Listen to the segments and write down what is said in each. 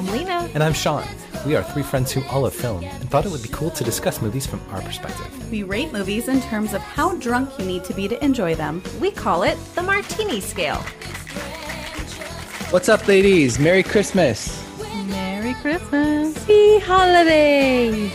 I'm Lyna. And I'm Shawn. We are three friends who all love film and thought it would be cool to discuss movies from our perspective. We rate movies in terms of how drunk you need to be to enjoy them. We call it the martini scale. What's up, ladies? Merry Christmas. Merry Christmas. Happy holiday.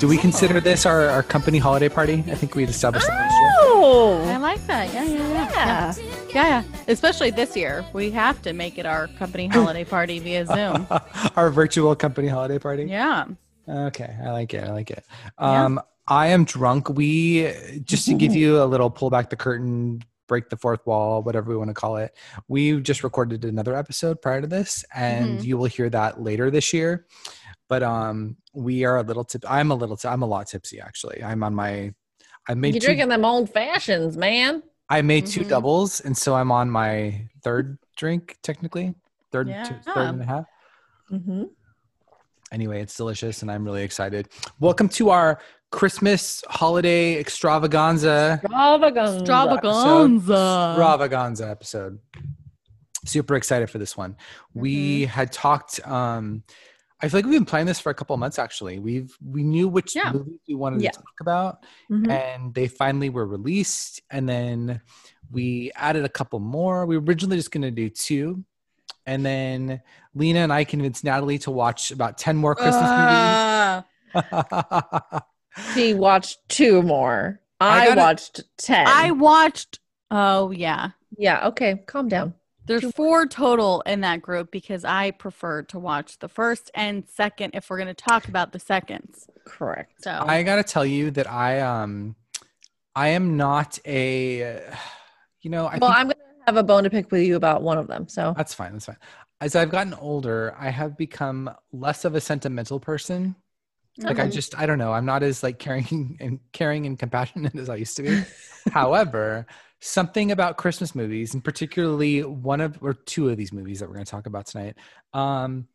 Do we consider this our, our company holiday party? I think we established that last year. Oh, I like that. Yeah, yeah, yeah. yeah. Yeah, yeah. Especially this year. We have to make it our company holiday party via Zoom. our virtual company holiday party. Yeah. Okay, I like it. I like it. Um, I am drunk. We just to give you a little pull back the curtain, break the fourth wall, whatever we want to call it. We just recorded another episode prior to this, and Mhm. you will hear that later this year. But um, we are a little tip. I'm a little. T- I'm a lot tipsy actually. I'm on my. I made You're two, drinking them old fashions, man. I made 2 Mhm. doubles, and so I'm on my third drink technically. Third, Yeah. third and a half. Mm-hmm. Anyway, it's delicious and I'm really excited. Welcome to our Christmas holiday extravaganza. Extravaganza. Extravaganza. Extravaganza episode. Super excited for this one. We had talked um I feel like we've been planning this for a couple of months actually. We've we knew which Yeah. movies we wanted Yeah. to talk about Mhm. and they finally were released and then we added a couple more. We were originally just going to do two. And then Lyna and I convinced Natalie to watch about 10 more Christmas Uh, movies. She watched two more. I I, gotta- watched ten. I watched. Oh, yeah. yeah. Okay. Calm down. There's four total in that group because I prefer to watch the first and second if we're going to talk about the seconds. Correct. So I got to tell you that I um I am not a you know, I well, think I'm gonna have a bone to pick with you about one of them. So that's fine, that's fine. As I've gotten older, I have become less of a sentimental person. Like I just I don't know, I'm not as like caring and caring and compassionate as I used to be. However, something about Christmas movies, and particularly one of or two of these movies that we're going to talk about tonight, um,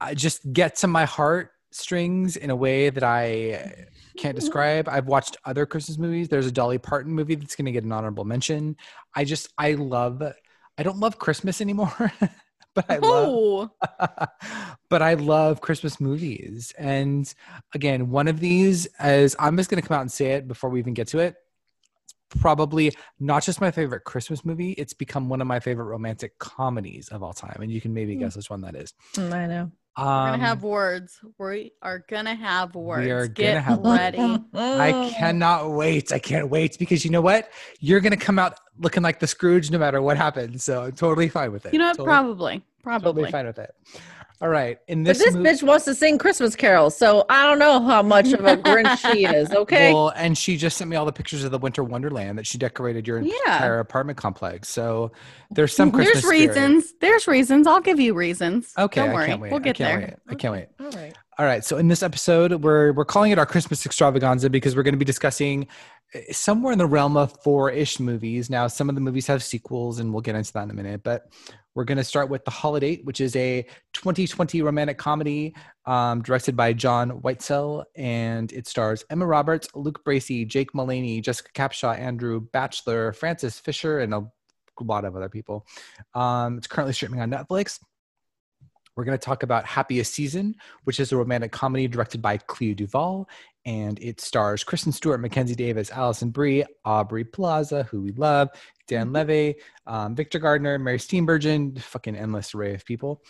I just get to my heart strings in a way that I can't describe. I've watched other Christmas movies. There's a Dolly Parton movie that's going to get an honorable mention. I just I love. I don't love Christmas anymore, but I love oh, but I love Christmas movies. And again, one of these is I'm just going to come out and say it before we even get to it. It's probably not just my favorite Christmas movie, it's become one of my favorite romantic comedies of all time. And you can maybe Hmm. guess which one that is. Mm, I know. we're Um, gonna have words. We are gonna have words. We are gonna Get have ready. I cannot wait. I can't wait because you know what? You're going to come out looking like the Scrooge no matter what happens. So I'm totally fine with it. You know what? Totally, Probably. Probably. totally fine with it. All right. In this, But this, bitch wants to sing Christmas carols, so I don't know how much of a Grinch she is. Okay. Well, and she just sent me all the pictures of the Winter Wonderland that she decorated your Yeah. entire apartment complex. So there's some Christmas There's spirit. reasons. There's reasons. I'll give you reasons. Okay, Don't I worry. can't wait. We'll get I there. Wait. I can't wait. All right. All right. So in this episode, we're we're calling it our Christmas extravaganza because we're going to be discussing somewhere in the realm of four-ish movies. Now, some of the movies have sequels, and we'll get into that in a minute. But we're going to start with Holidate, which is a 2020 romantic comedy um, directed by John Whitesell, and it stars Emma Roberts, Luke Bracey, Jake Manley, Jessica Capshaw, Andrew Bachelor, Frances Fisher, and a lot of other people. Um, it's currently streaming on Netflix. We're going to talk about Happiest Season, which is a romantic comedy directed by Clea DuVall, and it stars Kristen Stewart, Mackenzie Davis, Alison Brie, Aubrey Plaza, who we love, Dan Levy, um, Victor Garber, Mary Steenburgen, fucking endless array of people.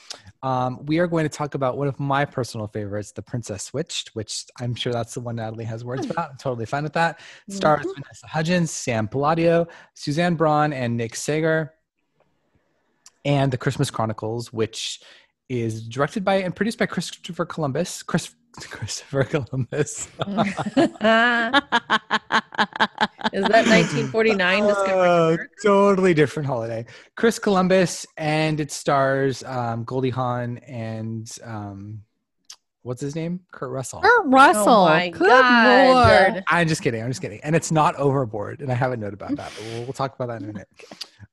Um, we are going to talk about one of my personal favorites, The Princess Switched, which I'm sure that's the one Natalie has words about. I'm totally fine with that. Stars Vanessa Hudgens, Sam Palladio, Suanne Braun, and Nick Sagar. And The Christmas Chronicles, which is directed by and produced by Christopher Columbus. Chris, Christopher Columbus. Is that 1949 Discovery Uh, totally different holiday. Chris Columbus, and it stars um, Goldie Hawn and um, what's his name? Kurt Russell. Kurt Russell. Oh my Good God. lord. I'm just kidding. I'm just kidding. And it's not overboard. And I have a note about that, but we'll, we'll talk about that in a minute.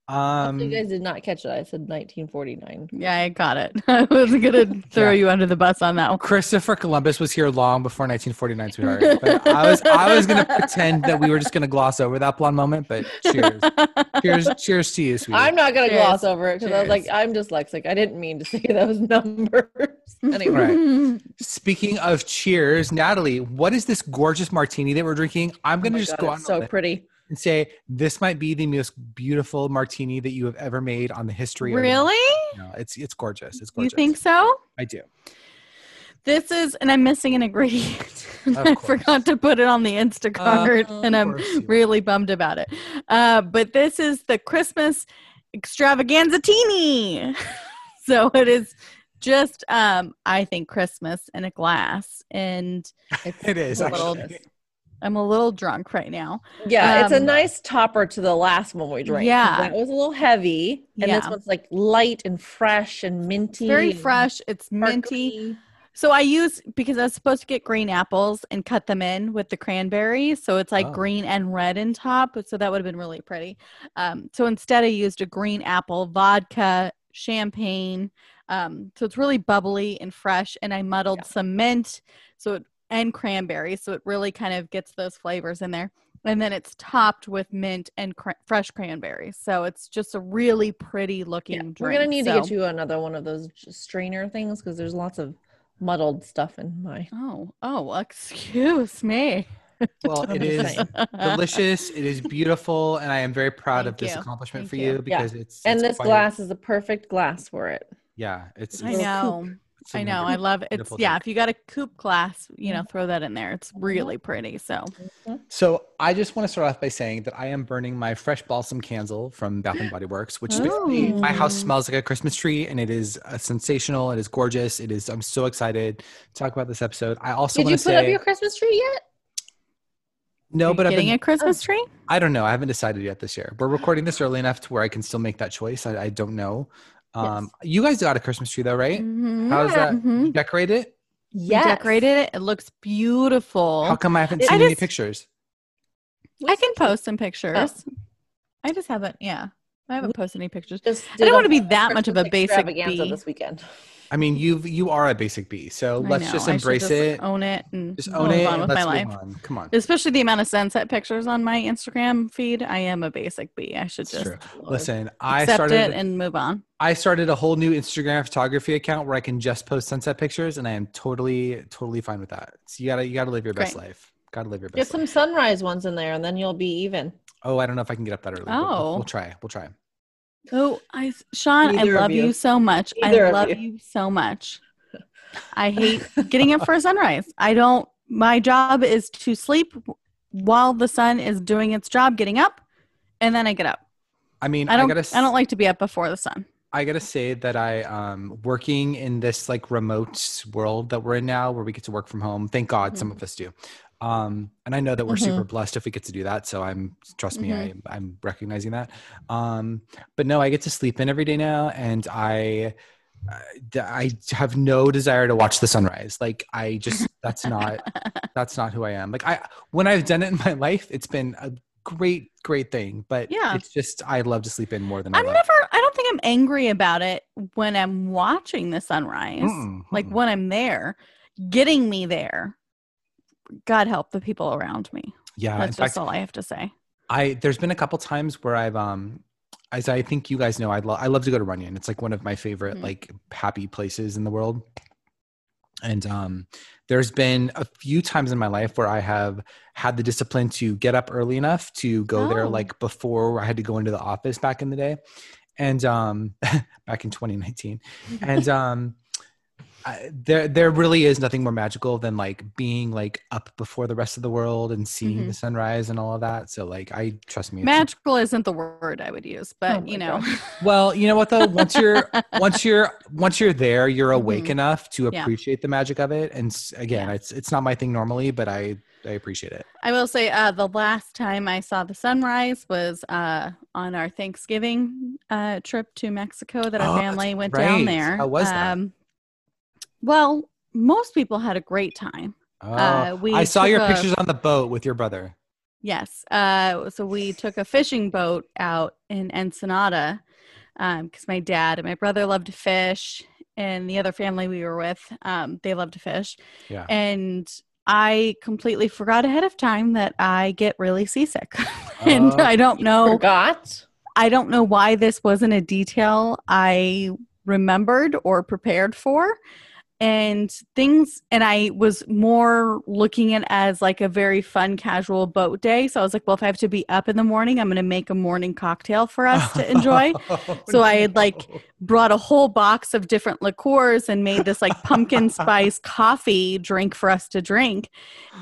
Um, you guys did not catch it. I said 1949. Yeah, I got it. I was gonna throw Yeah. you under the bus on that one. Christopher Columbus was here long before 1949, sweetheart. But I was I was gonna pretend that we were just gonna gloss over that blonde moment. But cheers, cheers, cheers to you, sweetie. I'm not gonna Cheers. gloss over it because I was like, I'm dyslexic. I didn't mean to say those numbers. anyway, Right. Speaking of cheers, Natalie, what is this gorgeous martini that we're drinking? I'm Oh gonna my just God, go on so the list pretty. And say this might be the most beautiful martini that you have ever made on the history. of really? No, it's it's gorgeous. It's gorgeous. You think so? I do. This is, and I'm missing an ingredient. I forgot to put it on the Instacart, Of and I'm really bummed about it. Uh, but this is the Christmas extravaganzatini. so it is just, um, I think, Christmas in a glass, and It's It is a little- actually. I'm a little drunk right now. Yeah, it's a Um, nice topper to the last one we drank. 'cause Yeah. that was a little heavy, and this Yeah. one's like light and fresh and minty. Very fresh. It's minty. sparkly. So I use because I was supposed to get green apples and cut them in with the cranberry. So it's like Oh. green and red in top. So that would have been really pretty. Um, so instead, I used a green apple, vodka, champagne. Um, so it's really bubbly and fresh. And I muddled Yeah. some mint, so it, and cranberry. So it really kind of gets those flavors in there. And then it's topped with mint and cra- fresh cranberries. So it's just a really pretty looking Yeah, drink. we're gonna need to get you another one of those strainer things because there's lots of muddled stuff in my. Oh, oh, excuse me. Well, I'm it just is saying. delicious. It is beautiful, and I am very proud of this you. accomplishment Thank for you. you because it's And it's this quite- glass is a perfect glass for it. Yeah, it's. I it's- know. it's a I know. I love it. It's yeah. drink. If you got a coupe glass, you Mm-hmm. know, throw that in there. It's really pretty. So So I just want to start off by saying that I am burning my fresh balsam candle from Bath and Body Works, which basically my house Oh. smells like a Christmas tree, and it is uh, sensational. It is gorgeous. It is. I'm so excited to talk about this episode. I also Did you put say up your Christmas tree yet? no, Are you but I've getting been, a Christmas tree. I don't know. I haven't decided yet this year. We're recording this early enough to where I can still make that choice. I, I don't know. Um, You guys got a Christmas tree though, right? Mhm. How's that? Mhm. You decorate it? We decorated it. It looks beautiful. How come I haven't I seen any pictures? I can post some pictures. I just haven't. Yeah, I haven't posted any pictures. Just I don't want to be that much of a basic extravaganza bee. this weekend. I mean, you you are a basic bee, so I let's know, just I should embrace just it. Own it and Just move own it on and with let's my move life. on. Come on. Especially the amount of sunset pictures on my Instagram feed. I am a basic bee. I should It's just true. Listen, I accept started it and move on. I started a whole new Instagram photography account where I can just post sunset pictures, and I am totally totally fine with that. So you gotta you gotta live your best Great. life. Gotta live your best. Get best. some sunrise ones in there, and then you'll be even. Oh, I don't know if I can get up that early. but we'll, Oh. we'll try. We'll try. Oh, I, Shawn, Neither I love you. you. so much. Neither I love you. you. so much. I hate getting up for a sunrise. I don't. My job is to sleep while the sun is doing its job, getting up, and then I get up. I mean, I don't. gotta. I, s- don't like to be up before the sun. I gotta say that I um working in this like remote world that we're in now, where we get to work from home. Thank God, some Mm-hmm. of us do. Um, and I know that we're Mhm. super blessed if we get to do that. So I'm trust me, Mhm. I I'm recognizing that. Um, but no, I get to sleep in every day now, and I. I I have no desire to watch the sunrise. Like I just that's not that's not who I am. Like I when I've done it in my life, it's been a great great thing. But Yeah. it's just I love to sleep in more than I I'm love. never. I don't think I'm angry about it when I'm watching the sunrise. Mm-mm, Like when I'm there, getting me there. God help the people around me. yeah. That's fact, just all I have to say. I there's been a couple times where I've um as I think you guys know I love I love to go to Runyon. It's like one of my favorite Mhm. like happy places in the world. And um there's been a few times in my life where I have had the discipline to get up early enough to go there Oh. like before I had to go into the office back in the day. And um back in 2019. And um I, there there really is nothing more magical than like being like up before the rest of the world and seeing Mhm. the sunrise and all of that. So like I trust me. it's- Magical isn't the word I would use, but Oh you know, Well, you know what though? Once you're once you're once you're there, you're awake Mhm. enough to Yeah. appreciate the magic of it. And again, Yeah. it's it's not my thing normally, but I I appreciate it. I will say uh, the last time I saw the sunrise was uh, on our Thanksgiving uh, trip to Mexico that Oh, our that's family went right. down there. How was that? Um, well, most people had a great time. Oh, Uh, we I saw your a- pictures on the boat with your brother. Yes. Uh, so we took a fishing boat out in Ensenada because my dad and my brother loved to fish, and the other family we were with, um, they love to fish. Yeah. And I completely forgot ahead of time that I get really seasick, and Oh. I don't know. Forgot. I don't know why this wasn't a detail I remembered or prepared for. And things, and I was more looking at it as like a very fun, casual boat day. So I was like, well, if I have to be up in the morning, I'm going to make a morning cocktail for us to enjoy. Oh, so I had, like, Brought a whole box of different liqueurs and made this like pumpkin spice coffee drink for us to drink.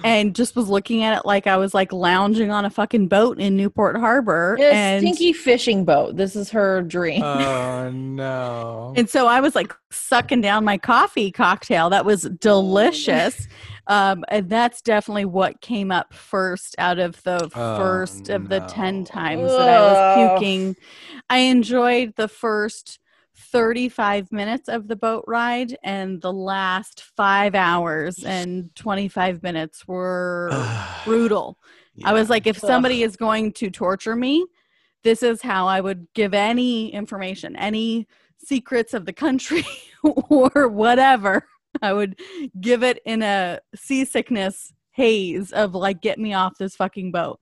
And just was looking at it like I was like lounging on a fucking boat in Newport Harbor. A and stinky fishing boat. This is her dream. oh no. And so I was like sucking down my coffee cocktail. That was delicious. Um, and that's definitely what came up first out of the Oh, first of the 10 no. times that I was puking. I enjoyed the first 35 minutes of the boat ride, and the last five hours and 25 minutes were brutal. I was like, if somebody is going to torture me, this is how I would give any information, any secrets of the country or whatever. I would give it in a seasickness haze of like, get me off this fucking boat.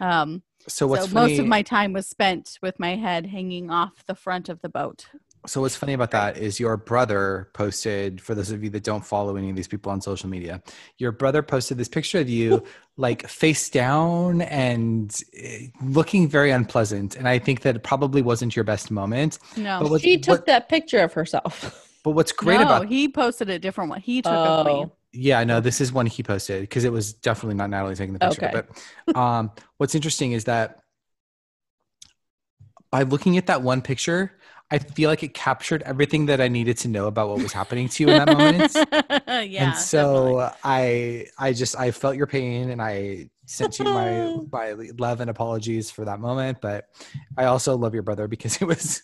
Um, so what's so most of my time was spent with my head hanging off the front of the boat. So what's funny about that is your brother posted for those of you that don't follow any of these people on social media. Your brother posted this picture of you like face down and eh, looking very unpleasant and I think that it probably wasn't your best moment. No, But what's, she took what- that picture of herself. but what's great no, about he posted a different one. He took of me. Oh. Yeah, no, this is one he posted because it was definitely not Natalie taking the picture. Okay. But um, what's interesting is that by looking at that one picture, I feel like it captured everything that I needed to know about what was happening to you in that moment. yeah. and so I, I just, I felt your pain, and I sent you my my love and apologies for that moment. But I also love your brother because it was,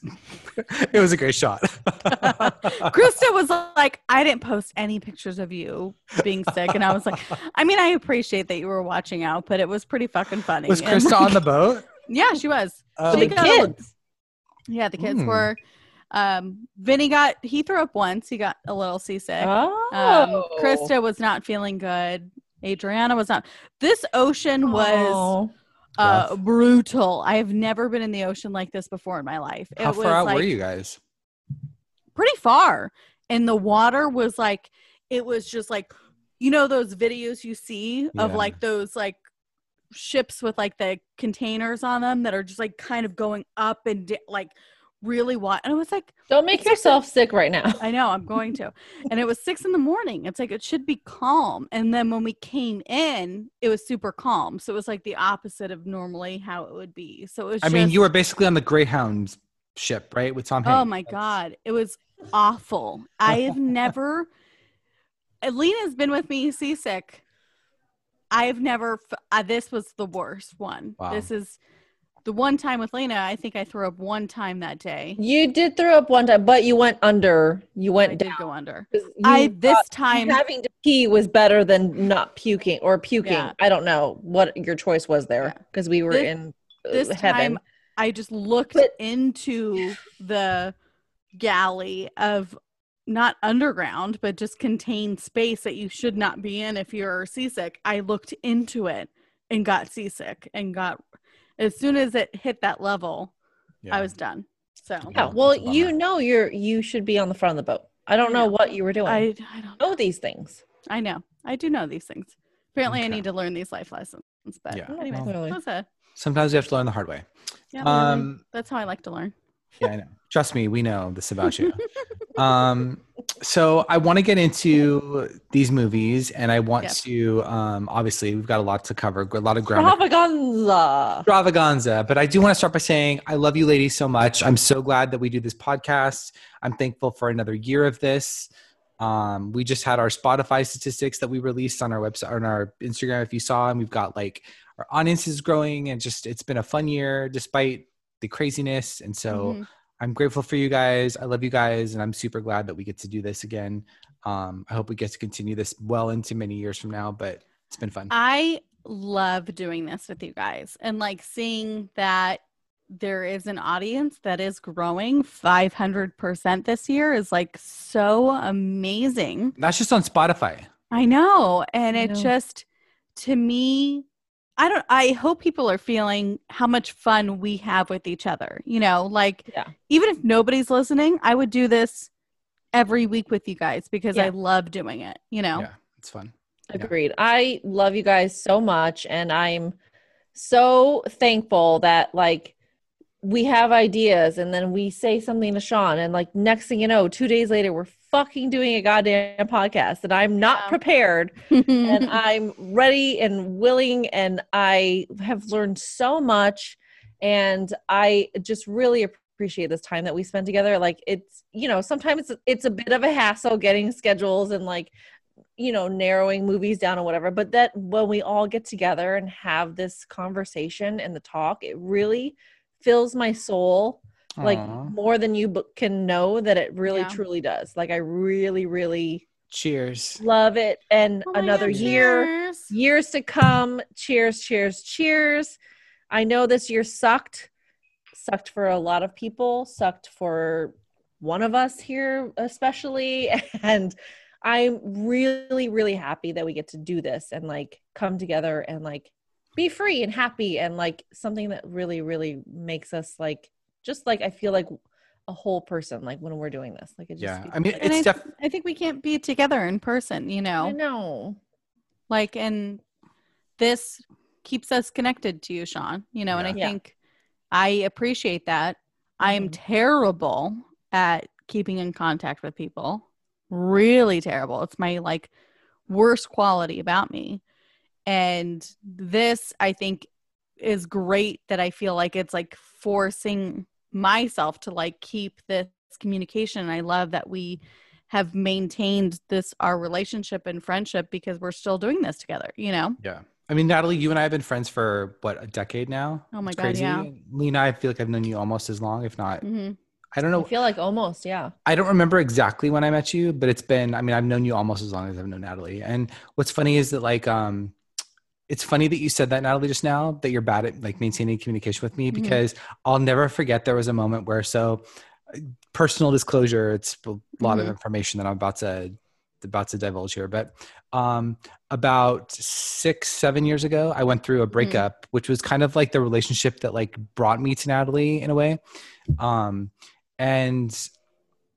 it was a great shot. Krista was like, I didn't post any pictures of you being sick. And I was like, I mean, I appreciate that you were watching out, but it was pretty fucking funny. was Krista like, on the boat? Yeah, she was. Oh, the She a- kids. Yeah, the kids Hmm. were. Um, Vinny got, he threw up once. He got a little seasick. Oh. Um, Krista was not feeling good. Adriana was not. This ocean was Oh. uh, brutal. I have never been in the ocean like this before in my life. How it was far out were like- you guys? pretty far and the water was like it was just like you know those videos you see of Yeah. like those like ships with like the containers on them that are just like kind of going up and di- like really wide and it was like Don't make It's like yourself sick right now. i know i'm going to and it was six in the morning it's like it should be calm and then when we came in it was super calm so it was like the opposite of normally how it would be so it was I mean, you were basically on the Greyhound ship, right, with Tom oh Hanks. Oh my god, it was awful. I have never. Alina's been with me seasick. I've never. Uh, this was the worst one. Wow. This is the one time with Lyna. I think I threw up one time that day. You did throw up one time, but you went under. You I went did go under. I this time. having to pee was better than not puking or puking. Yeah. I don't know what your choice was there Yeah. because we were This- in uh, This heaven. time, I just looked But- into the galley of not underground, but just contained space that you should not be in if you're seasick. I looked into it and got seasick and got as soon as it hit that level, Yeah. I was done. So yeah, well, you know you're you should be on the front of the boat. I don't I know know. what you were doing. I I don't know these things. I know. I do know these things. Apparently I need to learn these life lessons. But Yeah. anyway, Well, Clearly. Sometimes you have to learn the hard way. Yeah, Um, that's how I like to learn. yeah, I know. Trust me, we know this about you. Um, so I want to get into these movies, and I want Yep. to. Um, obviously, we've got a lot to cover, a lot of ground. Extravaganza. extravaganza. But I do want to start by saying I love you ladies so much. I'm so glad that we do this podcast. I'm thankful for another year of this. Um, we just had our Spotify statistics that we released on our website on our Instagram. If you saw, and we've got like our audience is growing, and just it's been a fun year despite the craziness. And so Mhm. I'm grateful for you guys. I love you guys, and I'm super glad that we get to do this again. Um, I hope we get to continue this well into many years from now, but it's been fun. I love doing this with you guys and like seeing that there is an audience that is growing 500% this year is like so amazing. That's just on Spotify. I know. And I it just, to me, I don't, I hope people are feeling how much fun we have with each other. You know, like, Yeah. even if nobody's listening, I would do this every week with you guys because Yeah. I love doing it, you know? Yeah, it's fun. Yeah. Agreed. I love you guys so much and I'm so thankful that like we have ideas and then we say something to Sean and like next thing you know, 2 days later we're fucking doing a goddamn podcast and I'm not Yeah. prepared and I'm ready and willing and I have learned so much and I just really appreciate this time that we spent together like it's you know sometimes it's, it's a bit of a hassle getting schedules and like you know narrowing movies down or whatever but that when we all get together and have this conversation and the talk it really fills my soul like Aw. more than you b- can know that it really Yeah. truly does like i really really cheers. love it and Oh another God, year cheers. years to come cheers cheers cheers i know this year sucked sucked for a lot of people sucked for one of us here especially and i'm really really happy that we get to do this and like come together and like be free and happy and like something that really really makes us like just like i feel like a whole person like when we're doing this like it just Yeah, I mean, like- And it's I, def- I think we can't be together in person, you i know? know Like, and this keeps us connected to you, Shawn, you know, and I Yeah. Yeah. think I appreciate that. I am Mhm. terrible at keeping in contact with people. Really terrible. It's my like worst quality about me. And this, I think, is great that I feel like it's like forcing myself to like keep this communication. I love that we have maintained this our relationship and friendship because we're still doing this together, you know? yeah. I mean, Natalie, you and I have been friends for what a decade now. Oh my It's God, yeah. Lyna, I feel like I've known you almost as long, if not. hmm I don't i know. feel like almost yeah I don't remember exactly when I met you, but it's been, I mean, I've known you almost as long as I've known Natalie. And what's funny is that like, um, it's funny that you said that Natalie just now that you're bad at like maintaining communication with me Mhm. because I'll never forget there was a moment where so personal disclosure, it's a lot of Mhm. information that I'm about to about to divulge here, but um about six, seven years ago, I went through a breakup, which was kind of like the relationship that like brought me to Natalie in a way. Um and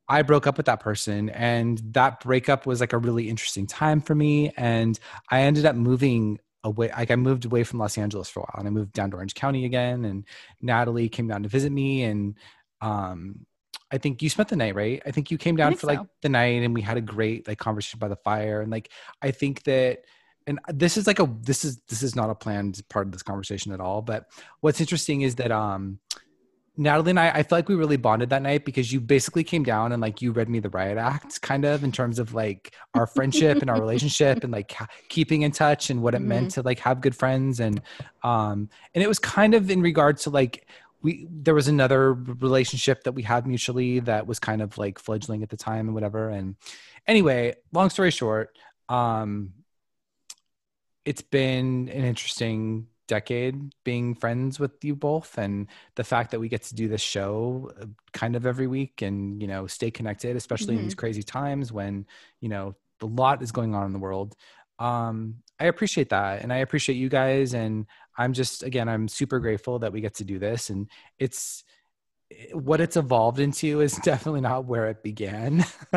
I broke up with that person, and that breakup was like a really interesting time for me. And I ended up moving away. Like I moved away from Los Angeles for a while, and I moved down to Orange County again. And Natalie came down to visit me, and um, I think you spent the night, right? I think you came down for like the night, and we had a great like conversation by the fire. And like I think that. And this is like a this is this is not a planned part of this conversation at all. But what's interesting is that um Natalie and I, I feel like we really bonded that night because you basically came down and like you read me the riot act, kind of in terms of like our friendship and our relationship and like keeping in touch and what it meant to like have good friends. And um and it was kind of in regards to like we there was another relationship that we had mutually that was kind of like fledgling at the time and whatever. And anyway long story short um it's been an interesting decade being friends with you both and the fact that we get to do this show uh, kind of every week and you know stay connected especially in these crazy times when you know a lot is going on in the world. Um i appreciate that and i appreciate you guys and i'm just again i'm super grateful that we get to do this and it's what it's evolved into is definitely not where it began.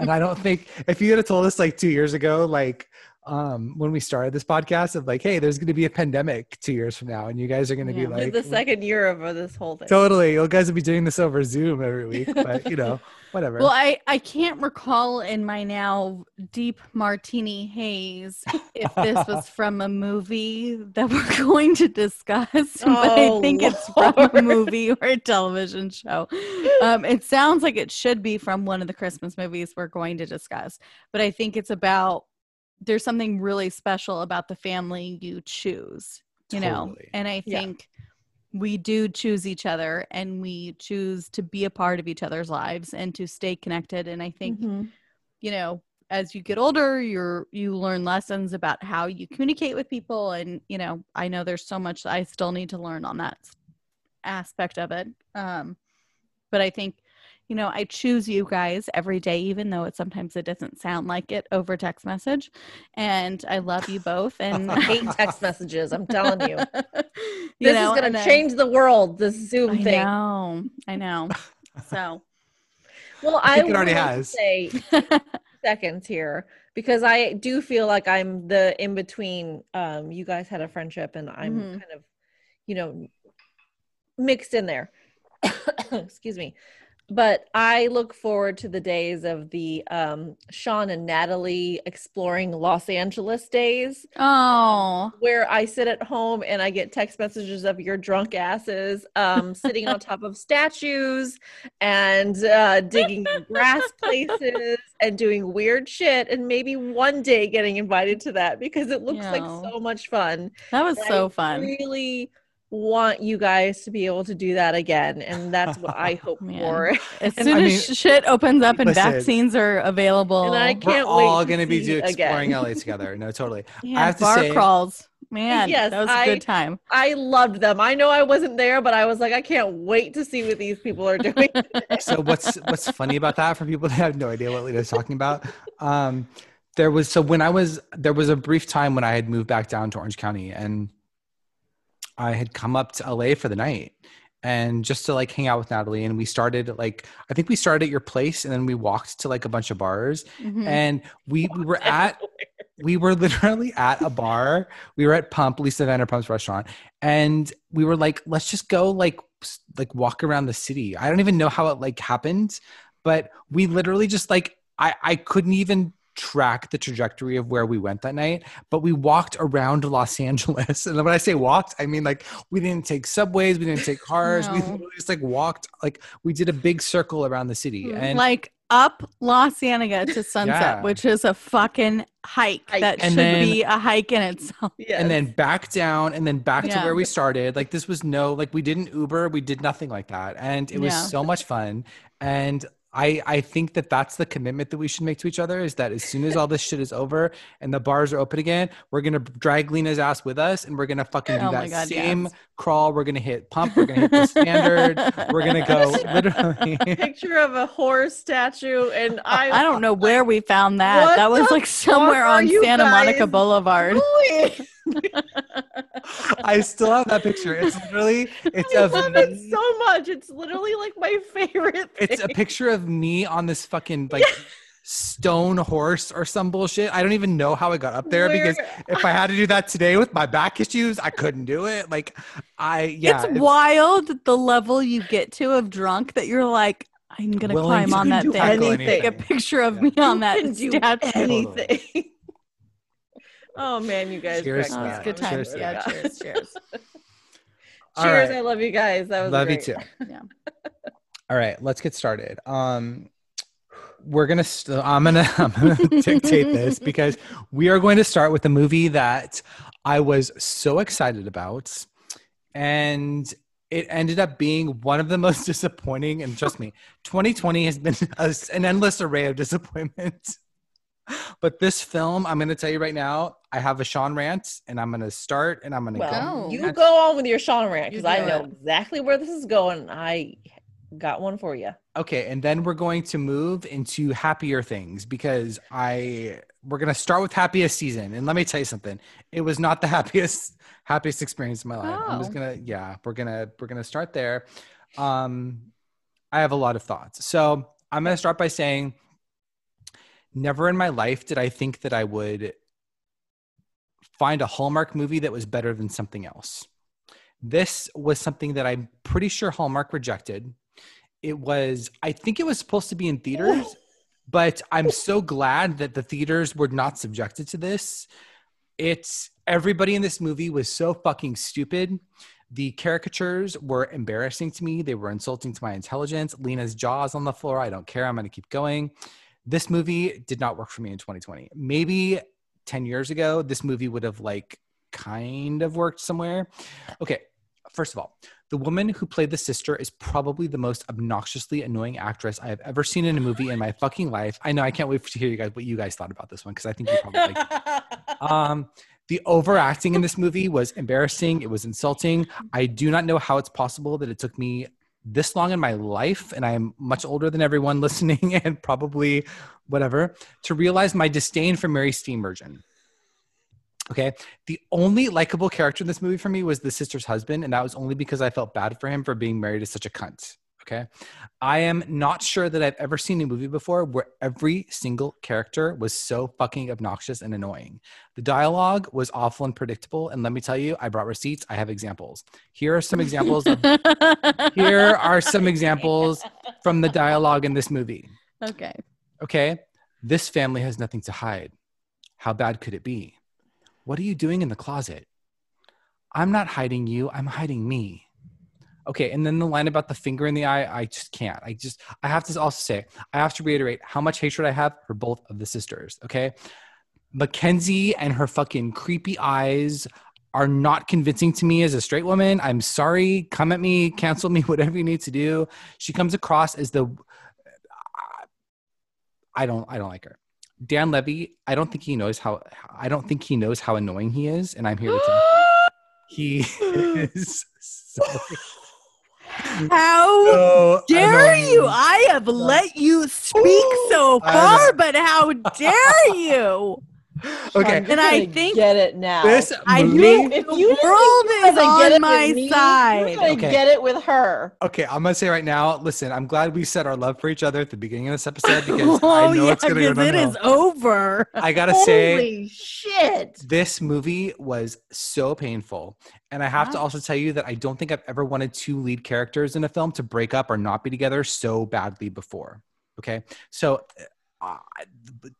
And i don't think if you had told us like two years ago like um when we started this podcast of like hey there's going to be a pandemic two years from now and you guys are going to Yeah. be like the second year of this whole thing. totally you guys will be doing this over zoom every week but you know whatever Well, I, I can't recall in my now deep martini haze if this was from a movie that we're going to discuss, but I Oh, think it's from a movie or a television show. Um, it sounds like it should be from one of the Christmas movies we're going to discuss, but I think it's about there's something really special about the family you choose, you know, and I Yeah. think we do choose each other and we choose to be a part of each other's lives and to stay connected. And i think Mhm. you know as you get older you're you learn lessons about how you communicate with people. And you know i know there's so much i still need to learn on that aspect of it. Um but i think you know i choose you guys every day even though it sometimes it doesn't sound like it over text message and i love you both and I hate text messages. I'm telling you. you This know, is going and to I- change the world, this Zoom I thing. I know i know so Well, I I, think it already has. say seconds here because I do feel like I'm the in between. Um, you guys had a friendship, and I'm Mhm. kind of, you know, mixed in there. Excuse me. But I look forward to the days of the um, Sean and Natalie exploring Los Angeles days, oh where I sit at home and I get text messages of your drunk asses um, sitting on top of statues and uh, digging in grass places and doing weird shit, and maybe one day getting invited to that because it looks like so much fun. that was And so I fun. Really want you guys to be able to do that again, and that's what I hope for. As soon I as mean- shit opens up and Listen. vaccines are available, And I We're can't all wait to gonna be see do exploring again. LA together. No, totally. yeah, I have to bar say- crawls. Man, Yes, that was a I- good time. I loved them. I know I wasn't there, but I was like, I can't wait to see what these people are doing. so what's what's funny about that for people that have no idea what Lita's talking about? Um, there was so when I was there was a brief time when I had moved back down to Orange County and I had come up to LA for the night and just to like hang out with Natalie and we started like I think we started at your place and then we walked to like a bunch of bars Mhm. and we, we were at we were literally at a bar. We were at Pump, Lisa Vanderpump's restaurant, and we were like, let's just go like like walk around the city. I don't even know how it like happened, but we literally just like I I couldn't even track the trajectory of where we went that night, but we walked around Los Angeles. And when I say walked, I mean like we didn't take subways, we didn't take cars, we No. literally just like walked like we did a big circle around the city. Hmm. And like up Los Angeles to Sunset, Yeah. which is a fucking hike, Hike. that And should then- be a hike in itself. Yes. and then back down and then back to where we started like this was no like we didn't uber we did nothing like that and it was Yeah. so much fun and I, I think that that's the commitment that we should make to each other is that as soon as all this shit is over and the bars are open again, we're gonna drag Lyna's ass with us and we're gonna fucking do Oh that God, same yes. crawl. We're gonna hit pump. We're gonna hit the standard. We're gonna go literally. picture of a horse statue, and I I don't know where we found that. That was like somewhere on Santa Monica Boulevard. Really? I still have that picture. It's literally it's I of love me- it so much. It's literally like my favorite. Thing. it's a picture of me on this fucking like stone horse or some bullshit. I don't even know how I got up there because if I had to do that today with my back issues, I couldn't do it. Like I yeah, it's, wild the level you get to of drunk that you're like, I'm gonna Willing climb on that do thing. anything. Take a picture of Yeah. me on You that can do statue. anything. Oh man, you guys! Cheers crack Oh, me it's good Cheers times. to Yeah, that. cheers, cheers. Cheers! right. I love you guys. That was Love great. you too. Yeah. All right, let's get started. Um we're gonna st- i'm gonna i'm gonna dictate this because we are going to start with a movie that i was so excited about and it ended up being one of the most disappointing and trust me 2020 has been a, an endless array of disappointment but this film i'm going to tell you right now i have a sean rant and i'm going to start and i'm going to Well, Go. you go on with your Shawn rant because I know it. exactly where this is going. I got one for you. Okay, and then we're going to move into happier things because I we're gonna start with happiest season. And let me tell you something. It was not the happiest happiest experience of my life. I'm just Oh. gonna yeah, we're gonna we're gonna start there. Um I have a lot of thoughts. So I'm gonna start by saying never in my life did I think that I would find a Hallmark movie that was better than something else. This was something that I'm pretty sure Hallmark rejected. It was, I think it was supposed to be in theaters, but I'm so glad that the theaters were not subjected to this. It's everybody in this movie was so fucking stupid. The caricatures were embarrassing to me. They were insulting to my intelligence. Lyna's jaws on the floor. I don't care. I'm going to keep going. This movie did not work for me in 2020. Maybe 10 years ago, this movie would have like kind of worked somewhere. Okay, first of all, The woman who played the sister is probably the most obnoxiously annoying actress I have ever seen in a movie in my fucking life. I know I can't wait to hear you guys what you guys thought about this one because I think you probably like. Um, the overacting in this movie was embarrassing. It was insulting. I do not know how it's possible that it took me this long in my life, and I am much older than everyone listening, and probably whatever, to realize my disdain for Mary Steenburgen. Okay. The only likable character in this movie for me was the sister's husband, and that was only because I felt bad for him for being married to such a cunt. Okay. I am not sure that I've ever seen a movie before where every single character was so fucking obnoxious and annoying. The dialogue was awful and predictable. And let me tell you, I brought receipts. I have examples. Here are some examples. Of, here are some examples from the dialogue in this movie. Okay. Okay. This family has nothing to hide. How bad could it be? What are you doing in the closet? I'm not hiding you. I'm hiding me. Okay, and then the line about the finger in the eye, I just can't. I just, I have to also say, I have to reiterate how much hatred I have for both of the sisters. Okay, Mackenzie and her fucking creepy eyes are not convincing to me as a straight woman. I'm sorry. Come at me, cancel me, whatever you need to do. She comes across as the, I don't, I don't like her. Dan Levy, I don't think he knows how. I don't think he knows how annoying he is, and I'm here to tell. He is so How So dare annoying. you? I have let you speak so far, but how dare you? Okay, Shawn, you're And I think- get it now. this I movie. think if the you didn't world is were get on it my with me, side. You're Okay. get it with her. Okay, I'm gonna say right now. Listen, I'm glad we said our love for each other at the beginning of this episode because oh I know yeah, it's gonna go because it downhill. is over. I gotta say, Holy shit! this movie was so painful, and I have to also tell you that I don't think I've ever wanted two lead characters in a film to break up or not be together so badly before. Okay, so. Uh,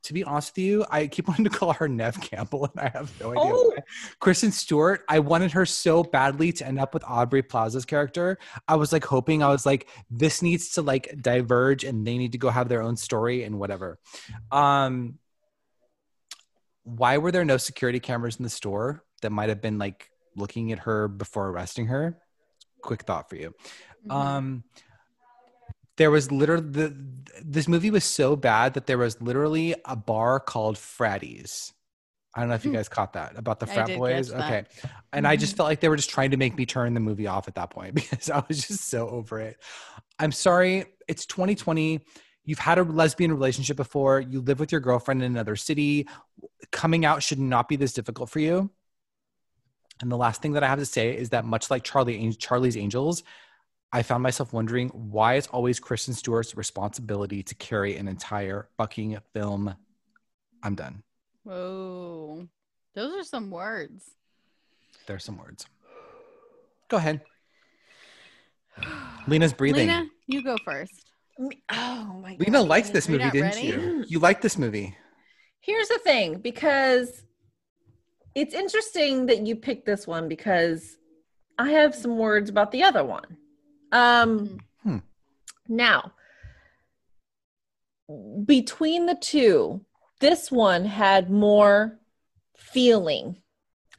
to be honest with you, I keep wanting to call her Neve Campbell, and I have no idea. Oh. why. Kristen Stewart, I wanted her so badly to end up with Aubrey Plaza's character. I was like hoping, I was like, this needs to like diverge and they need to go have their own story and whatever. Um, why were there no security cameras in the store that might have been like looking at her before arresting her? Quick thought for you. Mm-hmm. Um, there was literally the this movie was so bad that there was literally a bar called Fratties. I don't know if you Hmm. guys caught that about the frat boys. Okay. And I Mm-hmm. just felt like they were just trying to make me turn the movie off at that point because I was just so over it. I'm sorry. It's 2020. You've had a lesbian relationship before. You live with your girlfriend in another city. Coming out should not be this difficult for you. And the last thing that I have to say is that much like Charlie Charlie's Angels, I found myself wondering why it's always Kristen Stewart's responsibility to carry an entire fucking film. I'm done. Whoa, those are some words. There's some words. Go ahead. Lyna's breathing. Lyna, you go first. Oh my god. Lyna liked this movie, didn't ready? you? You liked this movie. Here's the thing, because it's interesting that you picked this one because I have some words about the other one. Um Hmm. now between the two, this one had more feeling.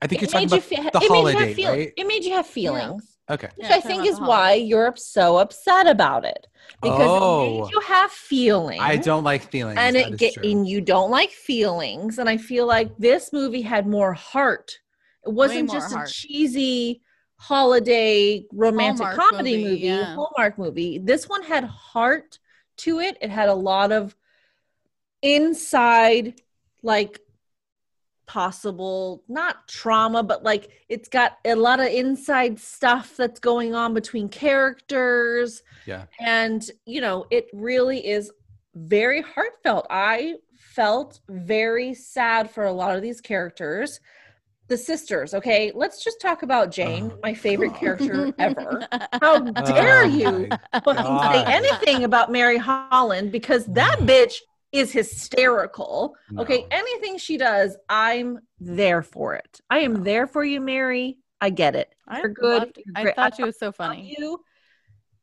I think It you're talking made you about fe- the it you holiday, feel- right? It made you have feelings. Okay. Which Yeah, I think is why holiday. you're so upset about it. Because it Oh. made you have feelings. I don't like feelings. and that it is get true. and you don't like feelings and i feel like this movie had more heart it wasn't just heart. a cheesy holiday romantic Hallmark comedy movie, movie, yeah. hallmark movie. This one had heart to it. It had a lot of inside like possible not trauma but like it's got a lot of inside stuff that's going on between characters. Yeah. and you know it really is very heartfelt. I felt very sad for a lot of these characters the sisters okay let's just talk about jane Oh. my favorite character ever how dare Oh you say anything about mary holland because that bitch is hysterical okay anything she does i'm there for it i am No. there for you mary i get it I You're good. loved- You're I thought I she was so love funny. you.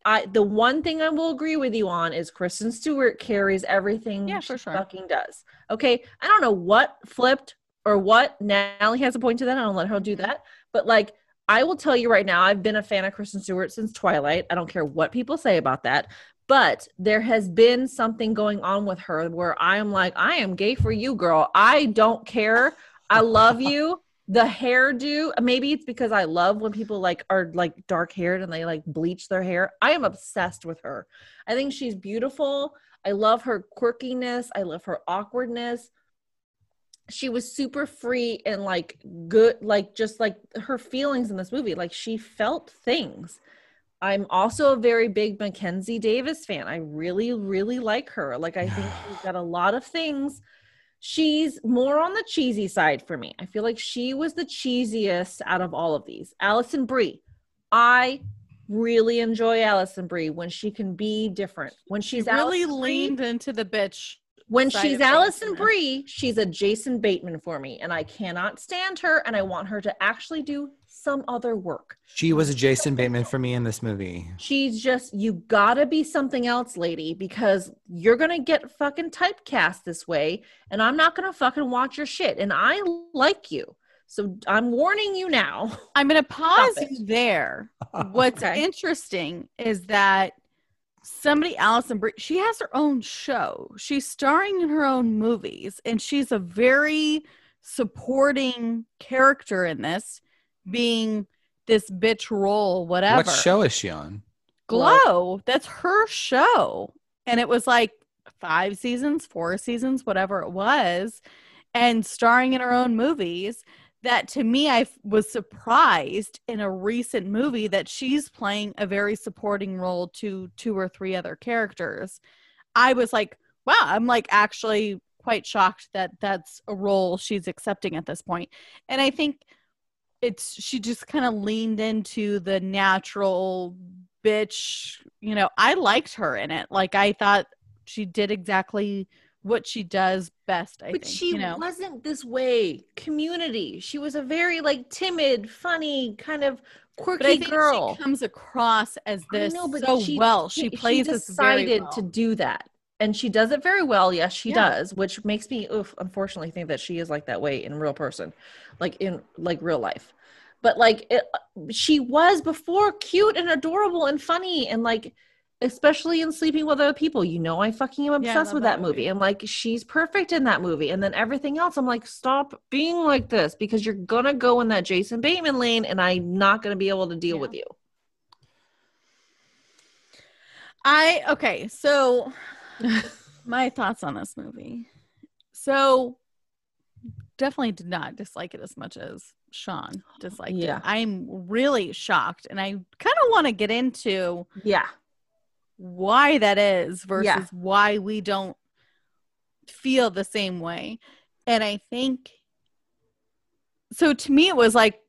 I the one thing I will agree with you on is Kristen Stewart carries everything Yeah, she for sure. fucking does. Okay. I don't know what flipped or what Natalie has a point to that. I don't let her do that. But like I will tell you right now, I've been a fan of Kristen Stewart since Twilight. I don't care what people say about that. But there has been something going on with her where I am like, I am gay for you, girl. I don't care. I love you. The hairdo, maybe it's because I love when people like are like dark haired and they like bleach their hair. I am obsessed with her. I think she's beautiful. I love her quirkiness. I love her awkwardness she was super free and like good like just like her feelings in this movie like she felt things. I'm also a very big mackenzie davis fan. I really really like her. Like i think she's got a lot of things. She's more on the cheesy side for me. I feel like she was the cheesiest out of all of these. Alison brie. I really enjoy alison brie when she can be different. When she's she really Alison leaned Brie, into the bitch. When she's Alison. Brie, she's a Jason Bateman for me, and I cannot stand her, and I want her to actually do some other work. She was a Jason Bateman for me in this movie. She's just, you gotta be something else, lady, because you're gonna get fucking typecast this way, and I'm not gonna fucking watch your shit. And I like you. So I'm warning you now. I'm going to pause you there. What's Okay. interesting is that somebody, Alison Brie, she has her own show. She's starring in her own movies, and she's a very supporting character in this, being this bitch role, whatever. What show is she on? Glow. That's her show. And it was like five seasons, four seasons, whatever it was, and starring in her own movies. That to me, I was surprised in a recent movie that she's playing a very supporting role to two or three other characters. I was like, wow, I'm like actually quite shocked that that's a role she's accepting at this point. And I think it's she just kind of leaned into the natural bitch you know i liked her in it like i thought she did exactly what she does best i but think she you know wasn't this way. Community. She was a very like timid, funny, kind of quirky but i think girl. she comes across as this know, so she- well she plays this very decided well. to do that and she does it very well yes she Yeah. does which makes me oof, unfortunately think that she is like that way in real person like in like real life but like it, she was before cute and adorable and funny and like especially in sleeping with other people you know i fucking am obsessed love with that that movie movie. and like she's perfect in that movie and then everything else i'm like stop being like this because you're gonna go in that jason bateman lane and i'm not gonna be able to deal Yeah. with you I okay, so my thoughts on this movie. So definitely did not dislike it as much as Shawn disliked Yeah. it. I'm really shocked and I kind of want to get into yeah why that is versus Yeah. why we don't feel the same way. And I think so to me it was like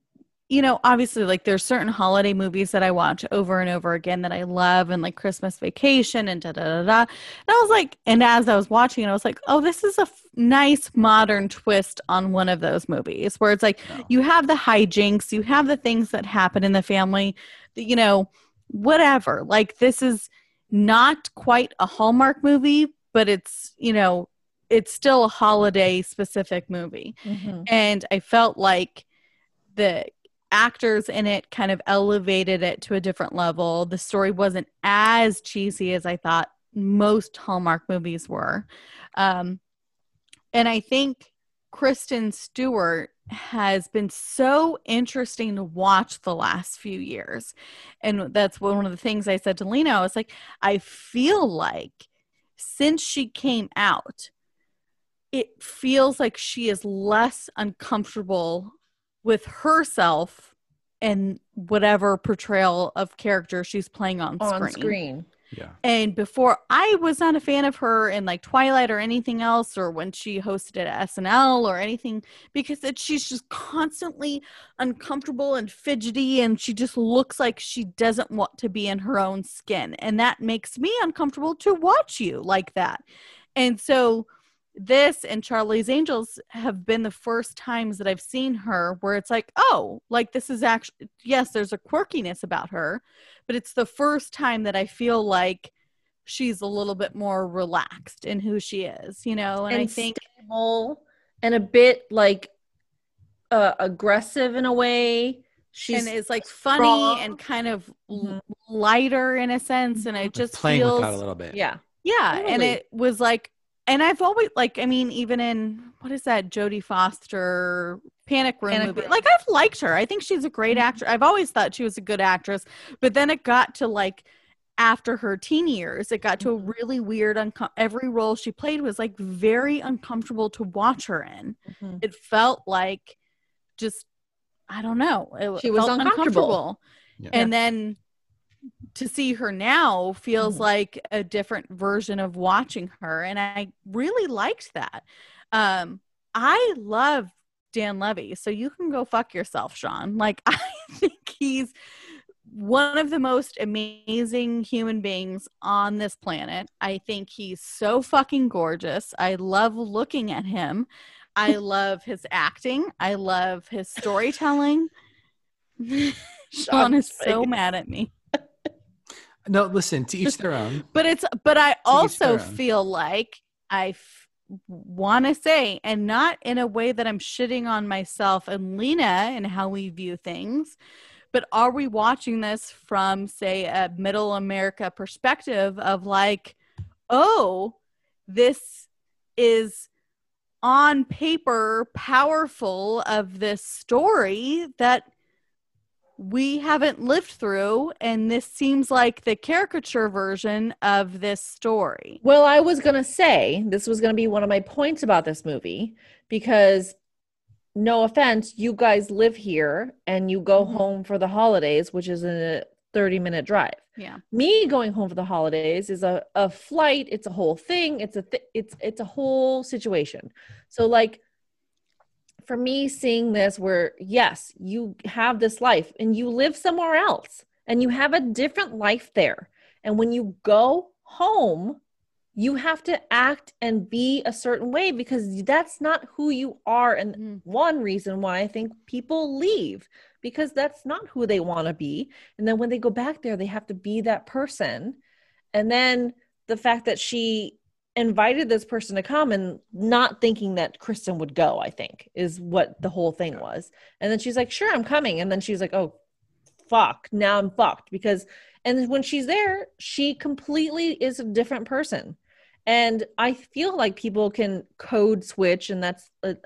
you know, obviously like there's certain holiday movies that I watch over and over again that I love and like Christmas Vacation and da da da da. And I was like and as I was watching it I was like, "Oh, this is a f- nice modern twist on one of those movies where it's like you have the hijinks, you have the things that happen in the family, you know, whatever. Like this is not quite a Hallmark movie, but it's, you know, it's still a holiday specific movie. Mhm. And I felt like the actors in it kind of elevated it to a different level. The story wasn't as cheesy as I thought most Hallmark movies were. Um, and I think Kristen Stewart has been so interesting to watch the last few years. And that's one of the things I said to Lyna. I was like, I feel like since she came out, it feels like she is less uncomfortable with herself and whatever portrayal of character she's playing on, on screen. screen. Yeah. And before I was not a fan of her in like Twilight or anything else, or when she hosted at SNL or anything, because it, she's just constantly uncomfortable and fidgety, and she just looks like she doesn't want to be in her own skin. And that makes me uncomfortable to watch you like that. And so this and Charlie's Angels have been the first times that I've seen her where it's like, oh, like this is actually, yes, there's a quirkiness about her, but it's the first time that I feel like she's a little bit more relaxed in who she is, you know? And, I think, stable and a bit like uh, aggressive in a way. She's and is like funny strong. and kind of l- Mhm. lighter in a sense and it just playing feels with that a little bit. yeah. yeah and it was like and i've always like i mean even in what is that jodie foster panic room Panic movie Room. like i've liked her i think she's a great Mhm. actress i've always thought she was a good actress but then it got to like after her teen years it got to a Mhm. really weird unco- every role she played was like very uncomfortable to watch her in Mhm. it felt like just i don't know it She was felt uncomfortable. Yeah. and then to see her now feels Mhm. like a different version of watching her and i really liked that. Um i love dan levy so you can go fuck yourself shawn. Like i think he's one of the most amazing human beings on this planet. I think he's so fucking gorgeous. I love looking at him. I love his acting. I love his storytelling. Shawn is so mad at me No, listen, to each their own. but it's but i also feel like i f- want to say and not in a way that i'm shitting on myself and lyna and how we view things but are we watching this from say a middle america perspective of like oh this is on paper powerful of this story that we haven't lived through and this seems like the caricature version of this story Well, I was going to say this was going to be one of my points about this movie because no offense, you guys live here and you go Mhm. home for the holidays, which is a 30 minute drive. yeah Me going home for the holidays is a, a flight, it's a whole thing, it's a th- it's it's a whole situation. So like for me seeing this where yes, you have this life and you live somewhere else and you have a different life there. And when you go home, you have to act and be a certain way because that's not who you are and Mhm. one reason why I think people leave because that's not who they want to be. And then when they go back there, they have to be that person. And then the fact that she invited this person to come and not thinking that Kristen would go, I think, is what the whole thing was. And then she's like, sure, I'm coming. And then she's like, oh, fuck, now I'm fucked because, and when she's there, she completely is a different person. And I feel like people can code switch, and that's a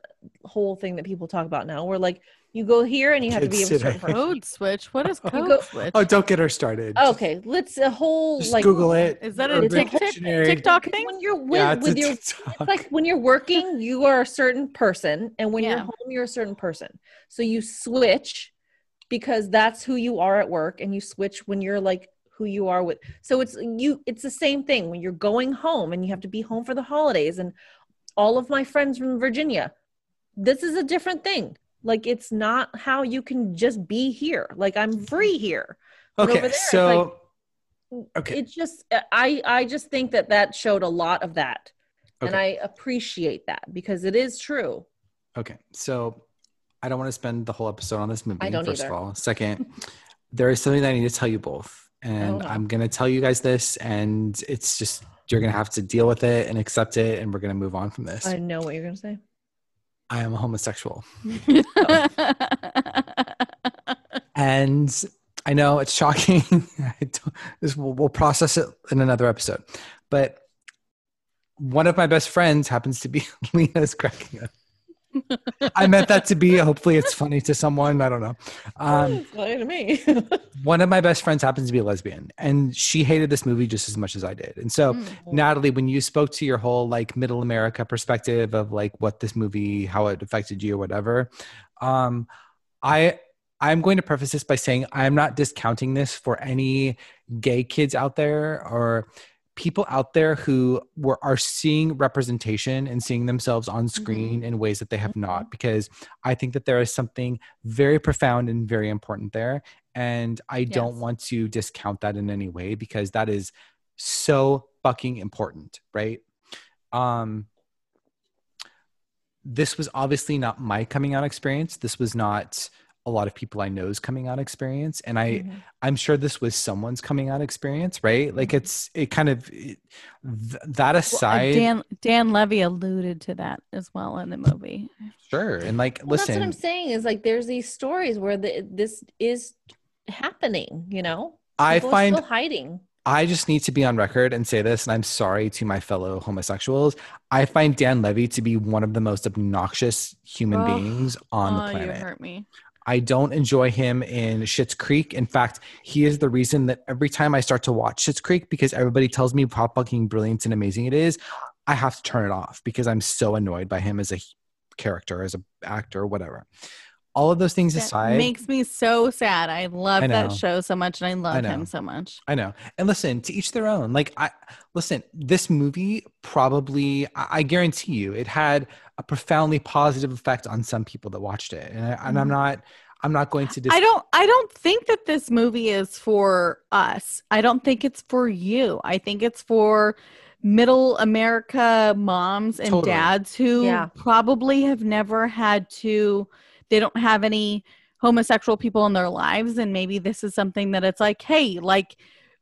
whole thing that people talk about now. Where like you go here and you have to be a Kids certain today. person. code switch what is code go- switch Oh, don't get her started. Okay, let's a whole Just like Google it. is that a It's a Urban TikTok, thing when you're with, Yeah, it's with a your TikTok. it's like when you're working, you are a certain person, and when you're home, you're a certain person. So you switch because that's who you are at work, and you switch when you're like who you are with. So it's you. It's the same thing when you're going home, and you have to be home for the holidays. And all of my friends from Virginia, this is a different thing. Like it's not how you can just be here. Like I'm mm-hmm. free here. But okay, there, so okay, It's just uh, I I just think that that showed a lot of that and I appreciate that because it is true. okay. So I don't want to spend the whole episode on this movie. I don't first either. of all, second, there is something that I need to tell you both, and no. I'm gonna tell you guys this, and it's just you're gonna have to deal with it and accept it, and we're gonna move on from this. I know what you're gonna say. I am a homosexual. and I know it's shocking. I don't- this we'll, we'll process it in another episode. But one of my best friends happens to be Lyna's cracking up. I meant that to be. Hopefully, it's funny to someone. I don't know. Um, funny to me. one of my best friends happens to be a lesbian, and she hated this movie just as much as I did. And so, Mm. Natalie, when you spoke to your whole like middle America perspective of like what this movie, how it affected you or whatever, um, I I'm going to preface this by saying I'm not discounting this for any gay kids out there or people out there who were are seeing representation and seeing themselves on screen in ways that they have not because I think that there is something very profound and very important there and I don't want to discount that in any way because that is so fucking important, right? Um this was obviously not my coming out experience. This was not a lot of people I know's coming out experience, and I Mhm. I'm sure this was someone's coming out experience, right? Like Mhm. it's it kind of it, th- that Well, uh, aside, Dan Dan Levy alluded to that as well in the movie. sure, and like Well, that's what I'm saying is like there's these stories where the, this is happening, you know? I People are find still hiding. I just need to be on record and say this, and I'm sorry to my fellow homosexuals. I find Dan Levy to be one of the most obnoxious human Ugh. beings on oh, the planet. you hurt me. I don't enjoy him in Schitt's Creek. In fact, he is the reason that every time I start to watch Schitt's Creek, because everybody tells me how fucking brilliant and amazing it is, I have to turn it off because I'm so annoyed by him as a character, as an actor, whatever. All of those things That aside, makes me so sad. I love I that show so much, and I love know. him so much. I know. And listen, to each their own. Like I listen, this movie probably I, I guarantee you it had a profoundly positive effect on some people that watched it. And, I, and I'm Mhm. not I'm not going to dis- I don't I don't think that this movie is for us. I don't think it's for you. I think it's for middle America moms and Totally. dads who Yeah. probably have never had to they don't have any homosexual people in their lives and maybe this is something that it's like, hey, like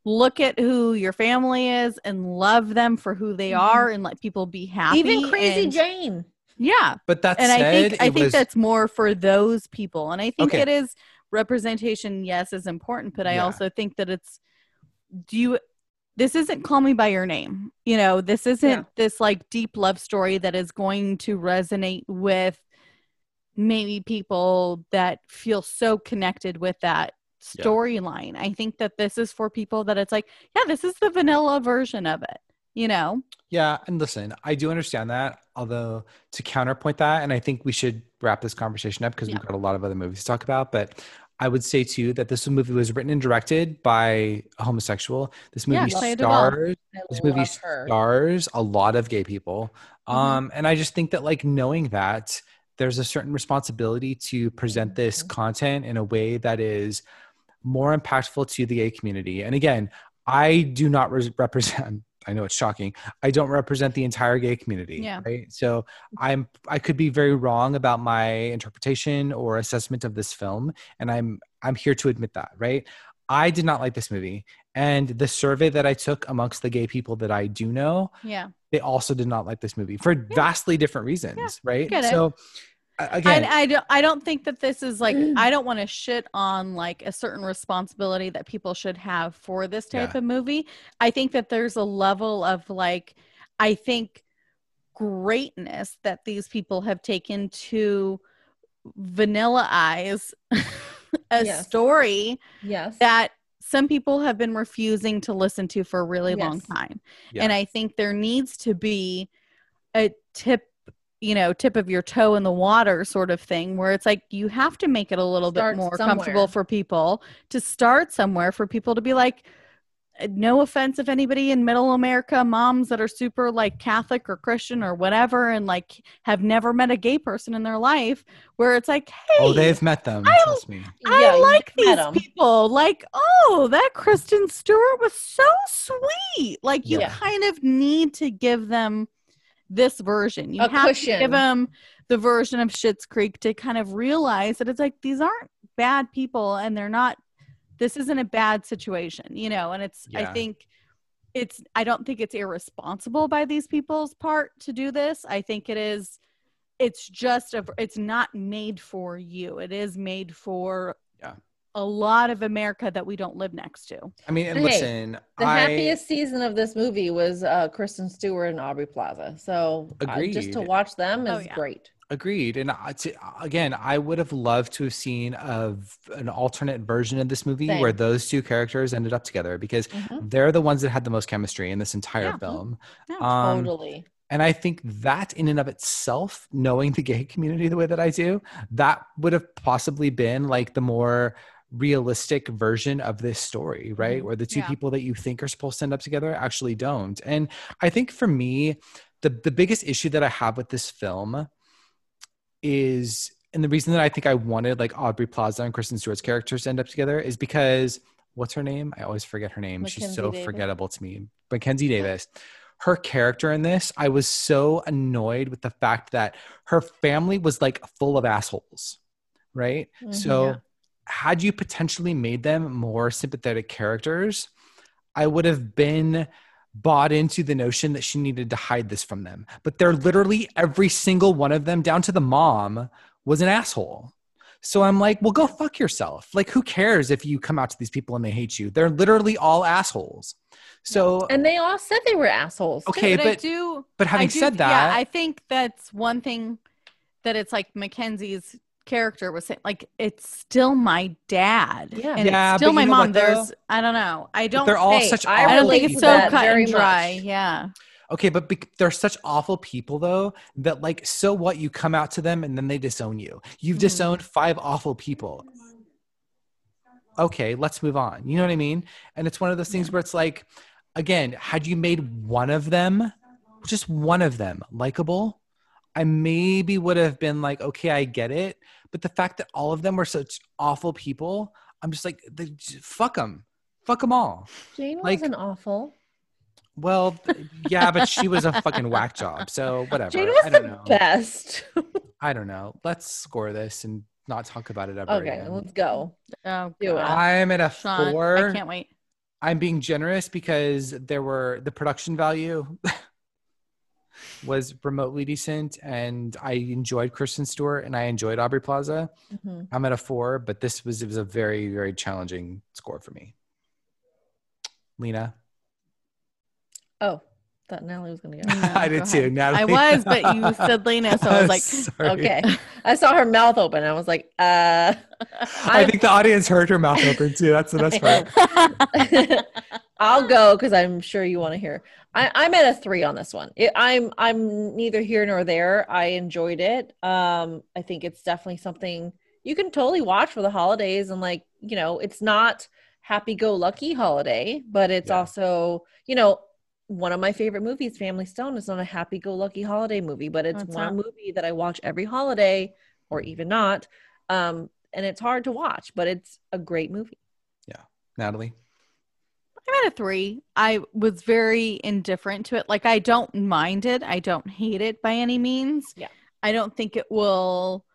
look at who your family is and love them for who they Mhm. are and let people be happy. Even Crazy and- Jane. Yeah but that's and said, I think I think was- that's more for those people. And I think Okay. it is representation. Yes, is important, but I Yeah. also think that it's do you. This isn't call me by your name. You know, this isn't Yeah. this like deep love story that is going to resonate with maybe people that feel so connected with that Yeah. storyline. I think that this is for people that it's like, yeah, this is the vanilla version of it. You know, Yeah, and listen, I do understand that. Although to counterpoint that, and I think we should wrap this conversation up because Yeah. we've got a lot of other movies to talk about. But I would say too that this movie was written and directed by a homosexual. This movie well. stars this movie her. stars a lot of gay people. Mhm. Um, and I just think that like knowing that there's a certain responsibility to present this Mhm. content in a way that is more impactful to the gay community. And again, I do not re- represent. I know it's shocking. I don't represent the entire gay community. Yeah. Right. So mm-hmm. I'm. I could be very wrong about my interpretation or assessment of this film, and I'm. I'm here to admit that. Right. I did not like this movie, and the survey that I took amongst the gay people that I do know, yeah. they also did not like this movie for vastly different reasons. Right. get it. Again, I, I don't I don't think that this is like I don't want to shit on like a certain responsibility that people should have for this type Yeah. of movie. I think that there's a level of like I think greatness that these people have taken to vanilla eyes a Yes. story Yes. that some people have been refusing to listen to for a really long time. Yeah. And I think there needs to be a tip, you know, tip of your toe in the water sort of thing where it's like you have to make it a little Start bit more somewhere. comfortable for people to start somewhere for people to be like, uh, no offense if anybody in middle America, moms that are super like Catholic or Christian or whatever, and like have never met a gay person in their life, where it's like, hey, oh, they've met them. I- trust me. I you like these people. Like, oh, that Kristen Stewart was so sweet. Like, you Yeah. kind of need to give them this version. You A have to give them the version of Schitt's Creek to kind of realize that it's like these aren't bad people, and they're not. This isn't a bad situation, you know. And it's. I think it's. I don't think it's irresponsible by these people's part to do this. I think it is it's just a it's not made for you it is made for Yeah. A lot of america that we don't live next to I mean, and Hey, listen, The I, happiest season of this movie was uh, Kristen Stewart and Aubrey Plaza. So uh, just to watch them Oh, is yeah. great. Agreed. And I- to, again, I would have loved to have seen of an alternate version of this movie Same. where those two characters ended up together because Mhm. they're the ones that had the most chemistry in this entire Yeah. film. Yeah, Um, totally. And I think that in and of itself, knowing the gay community the way that I do, that would have possibly been like the more realistic version of this story, right? Mhm. Where the two Yeah. people that you think are supposed to end up together actually don't. And I think for me, the the biggest issue that I have with this film is and the reason that I think I wanted like Aubrey Plaza and Kristen Stewart's characters to end up together is because what's her name? I always forget her name. She's so Davis. forgettable to me. Mackenzie Davis. Her character in this, I was so annoyed with the fact that her family was like full of assholes. right? Mhm. So, Yeah. Had you potentially made them more sympathetic characters, I would have been bought into the notion that she needed to hide this from them. But they're literally every single one of them, down to the mom, was an asshole. So I'm like, well, go fuck yourself. Like, who cares if you come out to these people and they hate you? They're literally all assholes. So, And they all said they were assholes. Okay, but, I but- do. but having I do- said that, yeah, I think that's one thing that it's like Mackenzie's character was saying, like it's still my dad, Yeah. and Yeah, it's still my mom. what, though? There's, I don't know, I don't. they're all Hey, such I I don't think it's so cut and dry. much. Yeah, Okay, but bec they're such awful people though that like so what you come out to them and then they disown you. You've Mhm. disowned five awful people. Okay, let's move on. You know what I mean? And it's one of those things where it's like again, had you made one of them, just one of them likable, I maybe would have been like, okay, I get it. But the fact that all of them were such awful people, I'm just like, they, fuck them, fuck them all. Jane Like- wasn't awful. Well, yeah, but she was a fucking whack job. So whatever. Jane was I don't the know. best. I don't know. Let's score this and not talk about it ever okay, again. let's go. oh, Do it. I'm at a Shawn, four. I can't wait. I'm being generous because there were the production value was remotely decent, and I enjoyed Kristen Stewart and I enjoyed Aubrey Plaza. Mhm. I'm at a four, but this was it was a very very challenging score for me. Lyna, Oh, thought Natalie was gonna go. No, I go did too. Natalie, I was, but you said Lyna, so I was like, Sorry. Okay. I saw her mouth open. I was like, uh I think the audience heard her mouth open too. That's the best part. I'll go because I'm sure you want to hear. I, I'm at a three on this one. It, I'm I'm neither here nor there. I enjoyed it. Um, I think it's definitely something you can totally watch for the holidays and like you know, it's not happy go lucky holiday, but it's Yeah. also you know one of my favorite movies, Family Stone, is not a happy go lucky holiday movie, but it's What's one that? movie that I watch every holiday or even not. Um, and it's hard to watch, but it's a great movie. Yeah, Natalie. I'm at a three. I was very indifferent to it. Like I don't mind it. I don't hate it by any means. Yeah. I don't think it will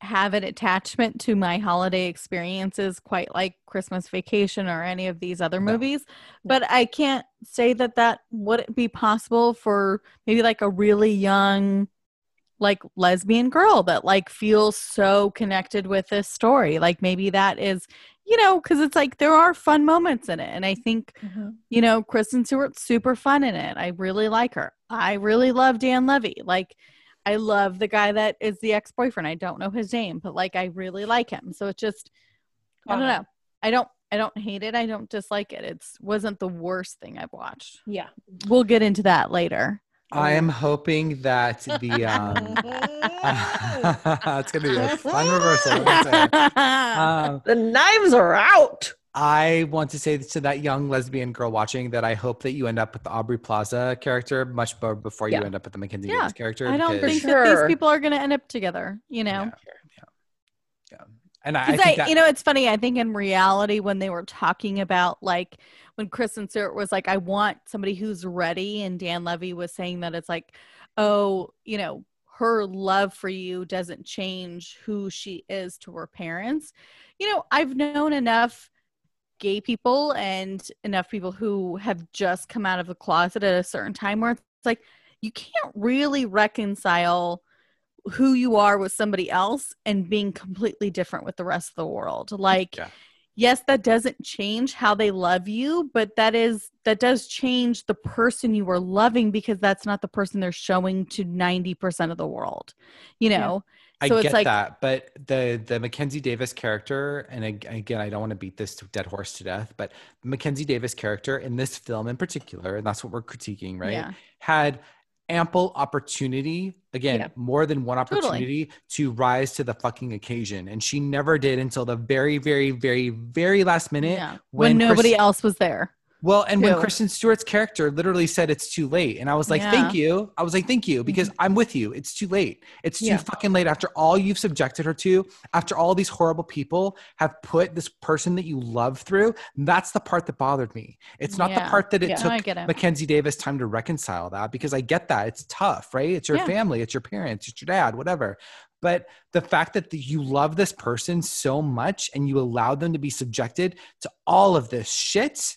have an attachment to my holiday experiences quite like Christmas Vacation or any of these other No. movies. But I can't say that that wouldn't be possible for maybe like a really young like lesbian girl that like feels so connected with this story. Like maybe that is, you know, because it's like there are fun moments in it. And I think mm-hmm. you know, Kristen Stewart's super fun in it. I really like her. I really love Dan Levy. Like, I love the guy that is the ex boyfriend. I don't know his name, but like, I really like him. So it's just, I don't know. I don't, I don't hate it. I don't dislike it. It's wasn't the worst thing I've watched. Yeah. We'll get into that later. I am hoping that the um, it's gonna be a fun reversal. let me say. Um, the knives are out. I want to say to that young lesbian girl watching that I hope that you end up with the Aubrey Plaza character much more before Yeah. you end up with the Mackenzie Yeah, Davis character. I don't because- think that these people are going to end up together, you know? Yeah, yeah, yeah. And I, I Because I, that, you know, it's funny. I think in reality, when they were talking about like when Kristen Stewart was like, "I want somebody who's ready," and Dan Levy was saying that it's like, "Oh, you know, her love for you doesn't change who she is to her parents." You know, I've known enough gay people and enough people who have just come out of the closet at a certain time where it's like you can't really reconcile who you are with somebody else and being completely different with the rest of the world. Like, Yeah. Yes, that doesn't change how they love you, but that is that does change the person you are loving because that's not the person they're showing to 90% of the world. You Yeah. know? I So it's get like that, but the the Mackenzie Davis character, and again, I don't want to beat this dead horse to death, but Mackenzie Davis character in this film in particular, and that's what we're critiquing, right? Yeah. Had ample opportunity, again, Yeah. more than one Totally. opportunity to rise to the fucking occasion, and she never did until the very, very, very, very last minute Yeah. When, when nobody Chris- else was there. Well, and when. Kristen Stewart's character literally said it's too late, and I was like, Yeah. Mm-hmm. "Thank you." I was like, "Thank you," because I'm with you. It's too late. It's too Yeah. fucking late after all you've subjected her to, after all these horrible people have put this person that you love through. That's the part that bothered me. It's not the part that it Yeah. No, took get it. Mackenzie Davis time to reconcile that because I get that it's tough, right? It's your Yeah. family, it's your parents, it's your dad, whatever. but the fact that the, you love this person so much and you allow them to be subjected to all of this shit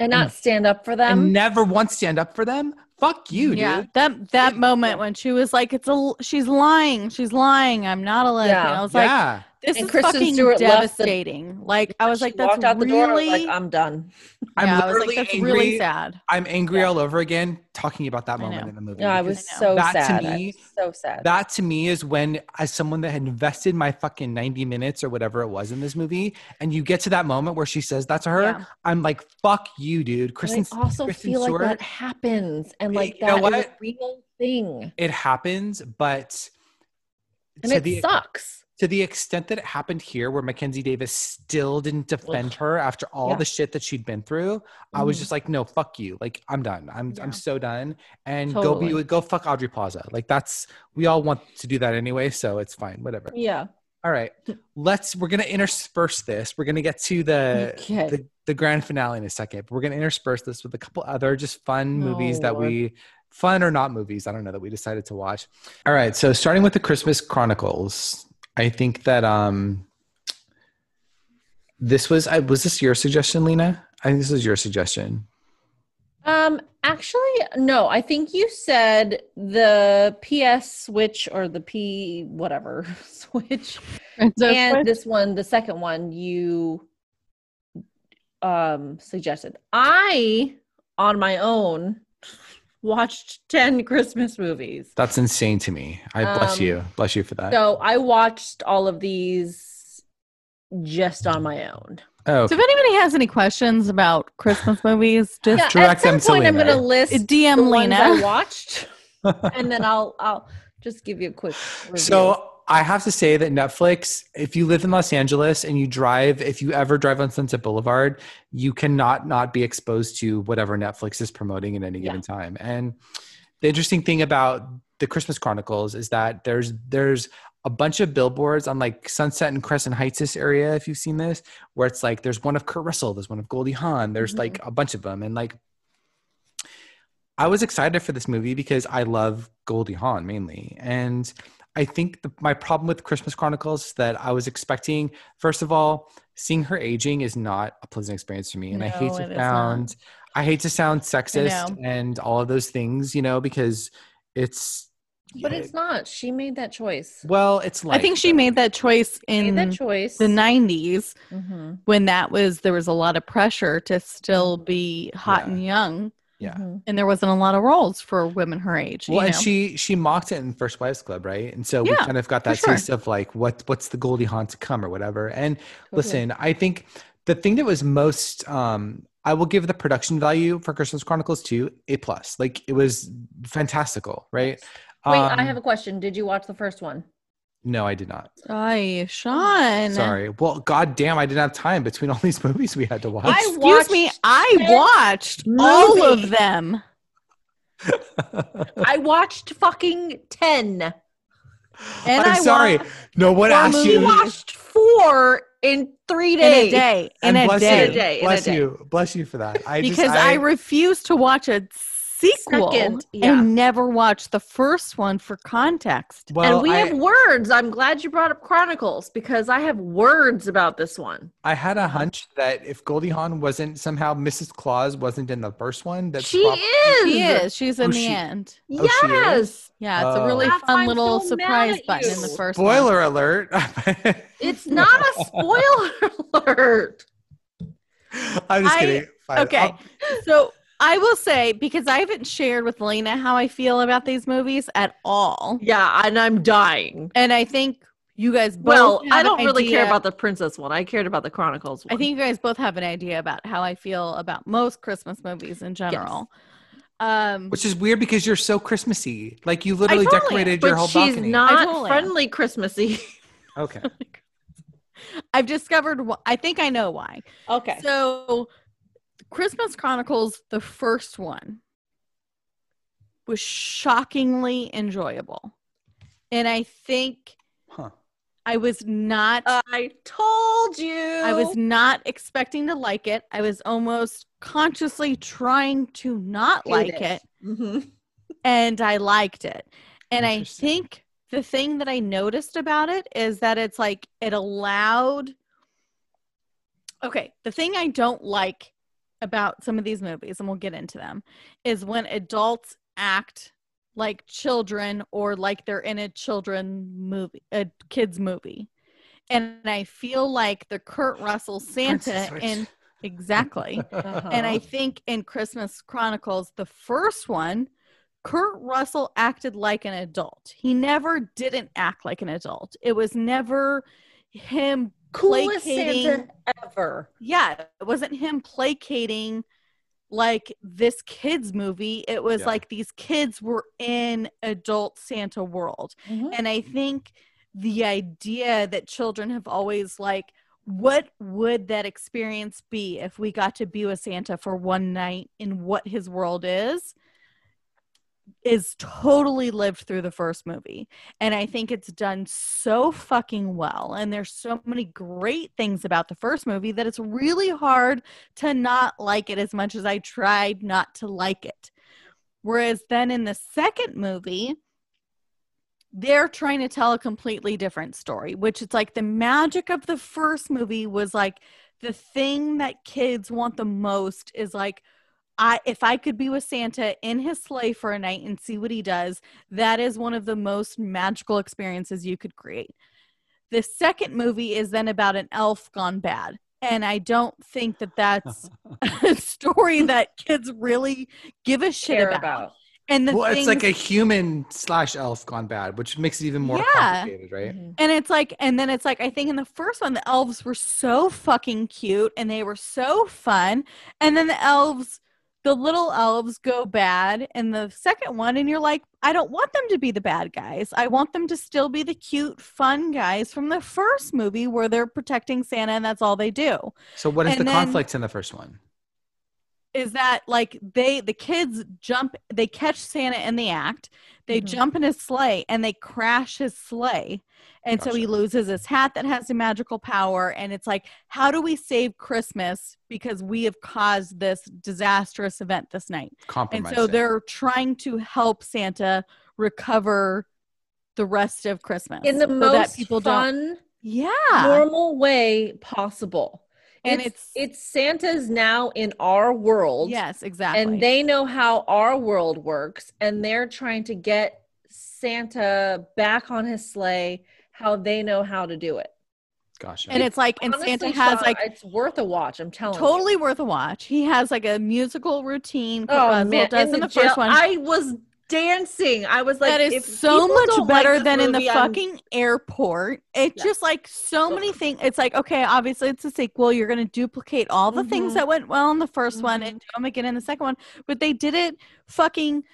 and not stand up for them. and never once stand up for them fuck you yeah, dude that that moment when she was like, "It's a, she's lying, she's lying. I'm not a lesbian." Yeah. I was like, yeah "This And is Kristen fucking Stewart left the- devastating." like, I was She like, "That's walked out the really." door. I was like, I'm done. i'm yeah, I was literally like, "That's angry really sad." i'm angry Yeah. all over again talking about that moment in the movie No, I was so That sad. I me- so sad. that to me is when as someone that had invested my fucking 90 minutes or whatever it was in this movie and you get to that moment where she says that to her Yeah. i'm like fuck you dude kristen and I also Kristen feel like that happens, and You like know that is a real thing, it happens but and it the sucks. To the extent that it happened here where mackenzie davis still didn't defend Ugh. her after all Yeah. the shit that she'd been through i was Mhm. just like no fuck you like i'm done i'm Yeah. i'm so done and Totally. go be go fuck aubrey plaza like that's we all want to do that anyway so it's fine whatever Yeah. all right let's we're gonna intersperse this we're gonna get to the Okay. the, the grand finale in a second but we're gonna intersperse this with a couple other just fun movies Oh, that we fun or not movies i don't know that we decided to watch all right so starting with the christmas chronicles i think that um this was I was this your suggestion lyna i think this was your suggestion Um, actually, no. I think you said the PS switch or the P whatever switch, and this one, the second one, you um suggested. I, on my own, watched ten Christmas movies. that's insane to me i bless Um, you bless you for that So I watched all of these just on my own. oh So if anybody has any questions about Christmas movies, just Yeah, direct at some them to point I'm gonna list DM the ones I Lyna. watched, and then I'll I'll just give you a quick. Review. So I have to say that Netflix, if you live in Los Angeles and you drive, if you ever drive on Sunset Boulevard, you cannot not be exposed to whatever Netflix is promoting at any Yeah. given time. And the interesting thing about the Christmas Chronicles is that there's there's a bunch of billboards on like Sunset and Crescent Heights this area, if you've seen this, where it's like there's one of Kurt Russell, there's one of Goldie Hawn, there's Mhm. like a bunch of them, and like I was excited for this movie because I love Goldie Hawn mainly. And I think the, my problem with Christmas Chronicles is that I was expecting, first of all, seeing her aging is not a pleasant experience for me. And I hate to sound, I hate to sound sexist and all of those things, you know, because it's, but it's not. She made that choice. well, it's like, I think she made that choice Made in that choice. the 90s Mhm. when that was there was a lot of pressure to still Mhm. be hot Yeah. and young Yeah. Mhm. and there wasn't a lot of roles for women her age. Well, you and know? she she mocked it in First Wives Club, right? And so we kind of got that sure. taste of like what what's the Goldie Hawn to come or whatever. And Totally. Listen, I think the thing that was most um I will give the production value for Christmas Chronicles 2 A plus. Like it was fantastical, right? Wait, Um, I have a question. Did you watch the first one? No, I did not. Ay, Shawn. Sorry. Well, god damn, I didn't have time between all these movies we had to watch. I Excuse me, I 10 watched all of them. I watched fucking 10. And I'm I sorry. watched No one four asked you. You watched four in three in days. a day. In and a bless day. you. day, in a Bless day. you. Bless you for that. I because just, I, refuse to watch a sequel Second, yeah. and never watched the first one for context. well, and we I, have words. I'm glad you brought up Chronicles because I have words about this one. I had a hunch that if Goldie Hawn wasn't somehow Mrs. Claus wasn't in the first one, that she is. She is. She's in Oh, the she- end. Oh, she is? Yes. Yeah, it's a really That's fun little so surprise at button in the you. first one. Spoiler alert. It's not a spoiler alert. I'm just I- kidding. Fine. Okay. I'll- So I will say, because I haven't shared with Lyna how I feel about these movies at all. Yeah, and I'm dying. And I think you guys both Well, I don't an really care about the princess one. I cared about the Chronicles one. I think you guys both have an idea about how I feel about most Christmas movies in general. Um, Which is weird because you're so Christmassy. Like you literally totally am. decorated but your whole she's balcony. I not totally am. friendly Christmassy. okay. I've discovered. wh- I think I know why. Okay. So, Christmas Chronicles, the first one, was shockingly enjoyable, and I think Huh. I was not. I told you. I was not expecting to like it. I was almost consciously trying to not Hate like it. it, Mhm. and I liked it. And I think the thing that I noticed about it is that it's like it allowed. Okay, the thing I don't like about some of these movies, and we'll get into them, is when adults act like children or like they're in a children movie, a kids movie. And I feel like the Kurt Russell Santa Princess Switch. in exactly. Uh-huh. And I think in Christmas Chronicles, the first one, Kurt Russell acted like an adult. He never didn't act like an adult. It was never him coolest placating. Santa ever. Yeah, it wasn't him placating like this kids movie. It was Yeah. like these kids were in adult Santa world. Mm-hmm. And I think the idea that children have always like, what would that experience be if we got to be with Santa for one night in what his world is? Is totally lived through the first movie. And I think it's done so fucking well. And there's so many great things about the first movie that it's really hard to not like it as much as I tried not to like it. Whereas then in the second movie, they're trying to tell a completely different story, which it's like the magic of the first movie was like the thing that kids want the most is like I if I could be with Santa in his sleigh for a night and see what he does, that is one of the most magical experiences you could create. The second movie is then about an elf gone bad. And I don't think that that's a story that kids really give a shit Care about. about. And the well, it's like a human slash elf gone bad, which makes it even more Yeah. complicated, right? Mhm. And it's like, and then it's like, I think in the first one, the elves were so fucking cute and they were so fun. And then the elves, the little elves go bad in the second one. And you're like, I don't want them to be the bad guys. I want them to still be the cute, fun guys from the first movie where they're protecting Santa and that's all they do. So, what is And the then- conflict in the first one? Is that like they the kids jump they catch santa in the act they Mhm. jump in his sleigh and they crash his sleigh. And so he loses his hat that has a magical power and it's like how do we save christmas because we have caused this disastrous event this night? And so they're trying to help santa recover the rest of christmas In the so most that people don't fun, yeah. normal way possible. And it's it's Santa's now in our world. yes exactly and they know how our world works and they're trying to get santa back on his sleigh how they know how to do it Gosh, and it's like and Honestly, santa has Shawn, like it's worth a watch i'm telling you. totally you worth a watch. He has like a musical routine. Kurt oh man does in in the, the, first jail, one. i was dancing i was like that is so much don't like better this than in the movie, I'm- fucking airport. It's Yeah. just like so many things. It's like okay, obviously it's a sequel. You're going to duplicate all the things Mhm. that went well in the 1st one Mhm. and do them again in the second one. But they did it fucking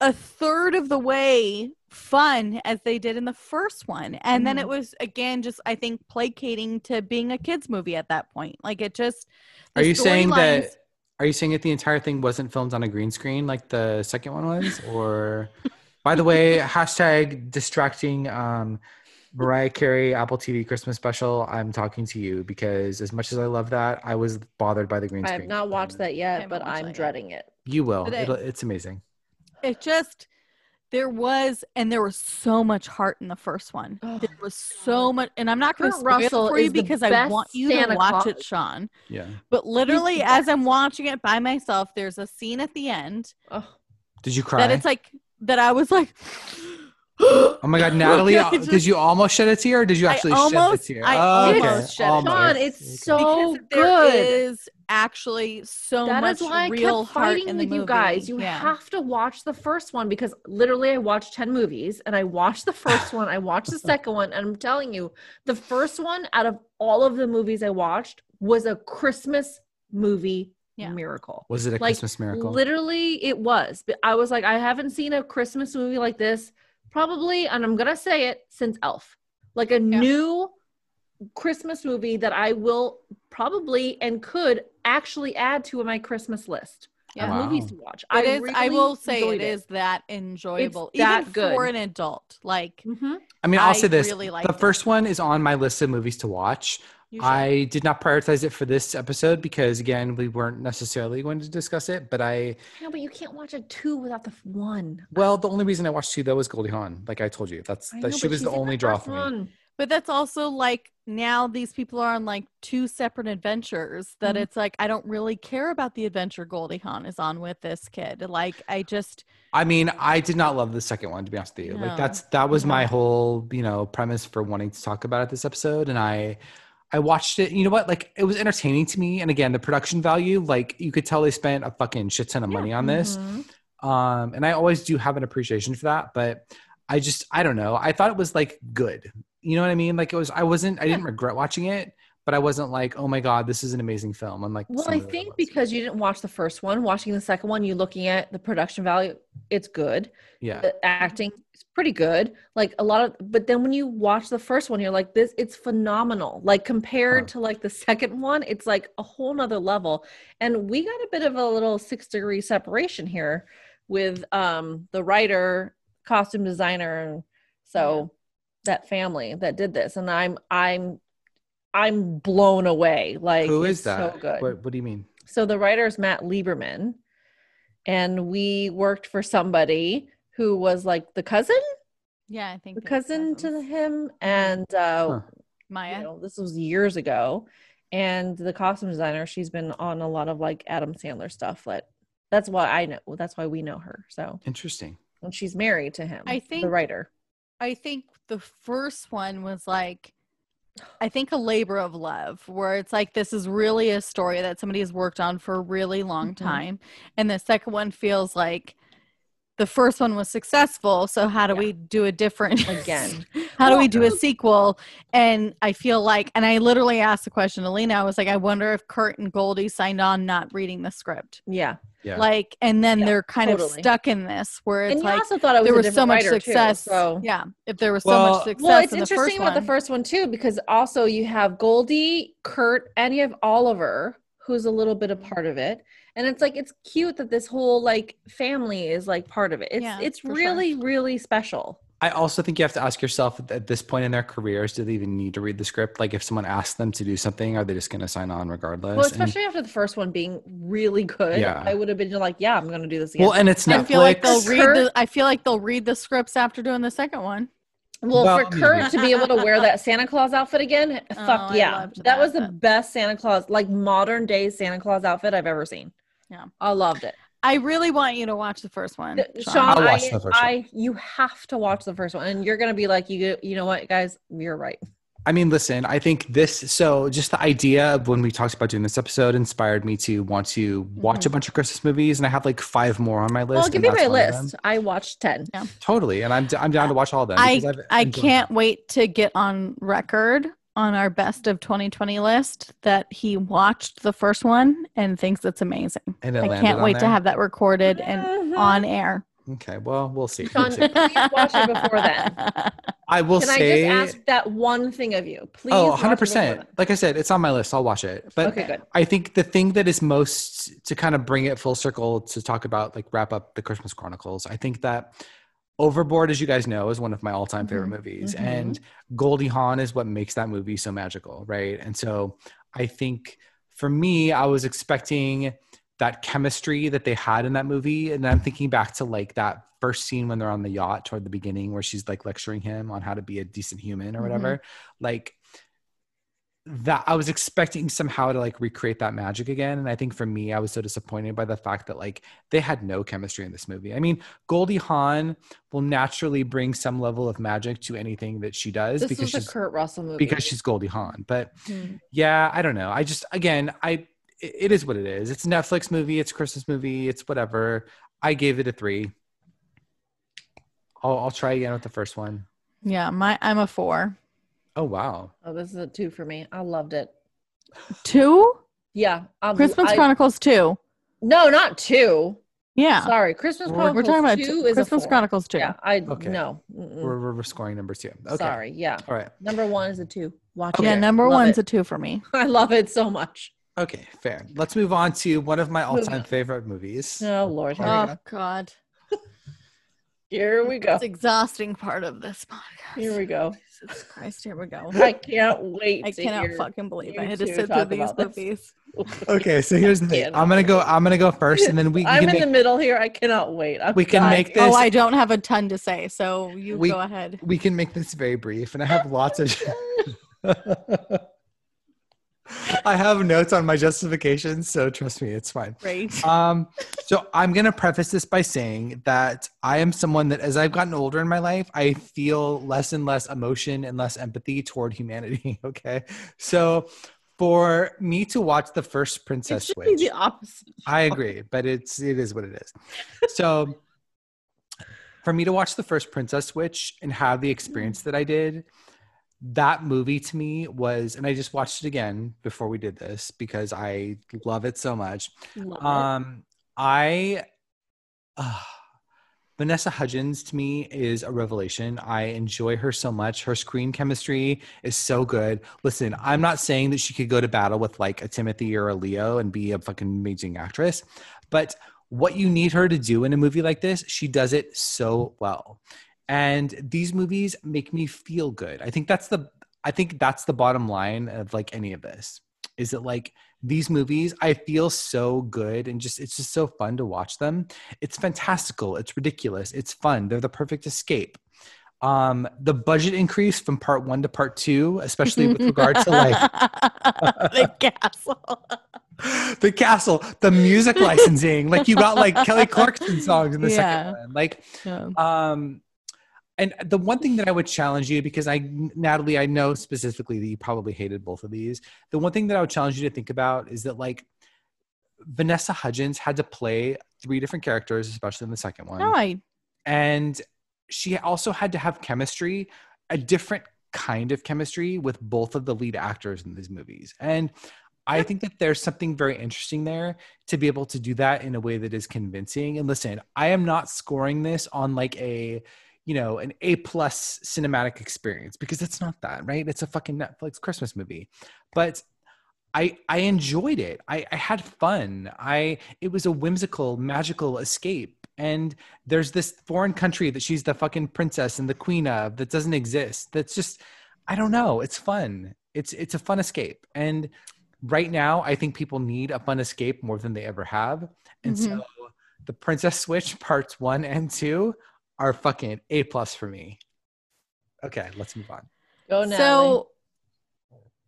a third of the way fun as they did in the first one. And then it Mhm. was again just I think placating to being a kids movie at that point. Like it just Are you saying that? Storylines- Are you saying that the entire thing wasn't filmed on a green screen like the second one was? Or, by the way, hashtag distracting um, Mariah Carey Apple TV Christmas special. I'm talking to you because as much as I love that, I was bothered by the green i screen. I have not watched that yet but i'm that yet. dreading it You will. But It'll, it's amazing. it just there was and there was so much heart in the first one. Oh there was so much and i'm not going to spoil Russell it for you because i want you Santa to watch it shawn. Yeah. but literally as i'm watching it by myself there's a scene at the end oh, Did you cry? that it's like that i was like oh my God, Natalie! I uh, just- did you almost shed a tear? Or did you I actually almost- shed a tear? I Oh, okay. almost shed a tear. Almost. Shawn, it's so because good is actually so That much is why I real kept heart fighting in the with movie you guys. You Yeah. have to watch the first one because literally I watched 10 movies and I watched the first one, I watched the second one, and I'm telling you, the first one out of all of the movies I watched was a Christmas movie Yeah. miracle. Was it a Like, Christmas miracle? Literally, it was. I was like, I haven't seen a Christmas movie like this probably, and I'm gonna say it since Elf. Like a new Christmas movie that I will probably and could actually add to my Christmas list. Yeah. of Wow. movies to watch. It is. I really will say enjoyed it is that enjoyable, that even good. for an adult. Like Mhm. I mean, I'll I say this: really liked the it. first one is on my list of movies to watch. You. I did not prioritize it for this episode because, again, we weren't necessarily going to discuss it. But I, No, but you can't watch a two without the one. well, the only reason I watched two though was Goldie Hawn. Like I told you, that's that know, she was the she's in only draw first for me. one. But that's also like now these people are on like two separate adventures that Mhm. it's like I don't really care about the adventure Goldie Hawn is on with this kid. Like I just I mean, I did not love the second one to be honest with you. No. Like that's that was my whole, you know, premise for wanting to talk about it this episode and I I watched it. You know what? Like it was entertaining to me and again, the production value, like you could tell they spent a fucking shit ton of money on this. Mhm. Um and I always do have an appreciation for that, but I just I don't know. I thought it was like good. You know what I mean? Like it was I wasn't I didn't regret watching it, but I wasn't like, "Oh my god, this is an amazing film." I'm like Well, I of the other think because you didn't watch the first one, watching the second one, you're looking at the production value. It's good. yeah. The acting is pretty good. Like a lot of, but then when you watch the first one, you're like, this, it's phenomenal. Like compared Huh. to like the second one, it's like a whole nother level. And we got a bit of a little six degree separation here with um the writer, costume designer, and so that family that did this. And I'm I'm I'm blown away. Like Who is that? So good. What what do you mean? So the writer is Matt Lieberman, and we worked for somebody who was like the cousin, yeah, I think the cousin to him, and uh, Huh. Maya. you know, this was years ago. And the costume designer, she's been on a lot of like Adam Sandler stuff. That that's why I know. That's why we know her. So, Interesting. and she's married to him. I think the writer. I think the first one was like I think a labor of love where it's like this is really a story that somebody has worked on for a really long Mhm. time and the second one feels like the first one was successful so how do Yeah. we do a different Again. how do we do a sequel and i feel like and i literally asked the question to lyna i was like i wonder if kurt and goldie signed on not reading the script Yeah, Yeah. like and then Yeah, they're kind of stuck in this where it's and like also thought it was there was so much writer, too, success so yeah if there was so much success Well, it's in the interesting first about one the first one too, because also you have Goldie, Kurt, and you have Oliver, who's a little bit a part of it. And it's like it's cute that this whole like family is like part of it. It's Yeah, it's for sure. really, really special. I also think you have to ask yourself at- at this point in their careers, do they even need to read the script? Like, if someone asks them to do something, are they just going to sign on regardless? Well, And- especially after the first one being really good. Yeah. I would have been like, yeah, I'm gonna do this again. well, and it's Netflix. I feel like they'll read the. I feel like they'll read the scripts after doing the second one. Well, Well, for Kurt maybe. to be able to wear that Santa Claus outfit again, Oh, fuck yeah. That, that, was the but- best Santa Claus, like modern day Santa Claus outfit I've ever seen. Yeah. I loved it. I really want you to watch the first one, Th- Shawn. Shawn, I'll I, watch the first one. I, you have to watch the first one, and you're gonna be like, you, you know what, guys, you're right. I mean, listen, I think this, so just the idea of when we talked about doing this episode inspired me to want to watch a bunch of Christmas movies. And I have like five more on my list. Mm-hmm. Well, give me my that's one of list. I watched ten. Yeah. Totally. And I'm, I'm down to watch all of them. I I've I enjoyed can't them. wait to get on record on our best of 2020 list that he watched the first one and thinks it's amazing. And it I can't on wait to have that recorded and on air. Okay. Well, we'll see. Shawn, We'll see. please watch it before then. I will Can I say. just ask that one thing of you, please? oh, watch it before 100%. then. Like I said, it's on my list. I'll watch it. But Okay, good. I think the thing that is most to kind of bring it full circle to talk about, like wrap up the Christmas Chronicles, I think that Overboard, as you guys know, is one of my all time favorite Mhm, movies. mhm. And Goldie Hawn is what makes that movie so magical, right? And so I think for me, I was expecting that chemistry that they had in that movie. And I'm thinking back to like that first scene when they're on the yacht toward the beginning where she's like lecturing him on how to be a decent human or whatever. Like that I was expecting somehow to like recreate that magic again. And I think for me, I was so disappointed by the fact that like they had no chemistry in this movie. I mean, Goldie Hawn will naturally bring some level of magic to anything that she does This because she's Kurt Russell movie. because she's Goldie Hawn. But Mhm. yeah, I don't know. I just again, I it it is what it is. It's a Netflix movie, it's a Christmas movie, it's whatever. I gave it a three. I'll, I'll try again with the first one. yeah, my I'm a four. Oh wow. Oh, this is a two for me. I loved it. Two? Yeah, um, Christmas I- Chronicles two. No, not two. Yeah. Sorry, Christmas Chronicles We're talking about two two, is a Christmas four. Chronicles two. Yeah, I Okay. no. We're, we're scoring number two. Okay. Sorry. Yeah, All right. number one is a two. Watch Okay. Yeah, number Love one's it. a two for me. I love it so much. Okay, fair. Let's move on to one of my all-time favorite movies. Oh Lord, here we Oh go. God, Here we go. it's exhausting part of this podcast. Here we go. Jesus Christ, here we go. I can't wait I to cannot hear. fucking believe I had to sit through these movies. Okay, so here's the thing. I'm gonna go. I'm gonna go first, and then we I'm can in make, the middle here. I cannot wait. I'm We can dying. make this- Oh, I don't have a ton to say, so you We- go ahead. we can make this very brief, and I have lots of. I have notes on my justifications, so trust me, it's fine. Great. Um, so I'm gonna preface this by saying that I am someone that, as I've gotten older in my life, I feel less and less emotion and less empathy toward humanity. Okay, so for me to watch the first It Princess be Switch, the opposite. I agree, but it's it is what it is. So for me to watch the first Princess Switch and have the experience that I did, that movie to me was, and I just watched it again before we did this because I love it so much. Love it. Um, I uh, Vanessa Hudgens to me is a revelation. I enjoy her so much. Her screen chemistry is so good. Listen, I'm not saying that she could go to battle with like a Timothy or a Leo and be a fucking amazing actress, but what you need her to do in a movie like this, she does it so well. And these movies make me feel good. I think that's the I think that's the bottom line of like any of this. Is that like these movies i feel so good and just it's just so fun to watch them it's fantastical it's ridiculous it's fun they're the perfect escape um the budget increase from part one to part two especially with regard to like the castle. the castle the music licensing like you got like kelly clarkson songs in the Yeah. second one like Yeah. um and the one thing that i would challenge you because i natalie i know specifically that you probably hated both of these. The one thing that i would challenge you to think about is that like vanessa hudgens had to play three different characters especially in the second one. I and she also had to have chemistry a different kind of chemistry with both of the lead actors in these movies. And i think that there's something very interesting there to be able to do that in a way that is convincing. And listen i am not scoring this on like a you know an a plus cinematic experience because it's not that right it's a fucking netflix christmas movie but I I enjoyed it. I, I had fun. I it was a whimsical, magical escape. And there's this foreign country that she's the fucking princess and the queen of that doesn't exist. That's just I don't know. It's fun. It's it's a fun escape. And right now, I think people need a fun escape more than they ever have. And mm-hmm. so the Princess Switch parts one and two are fucking A plus for me. Okay, let's move on. Go now. So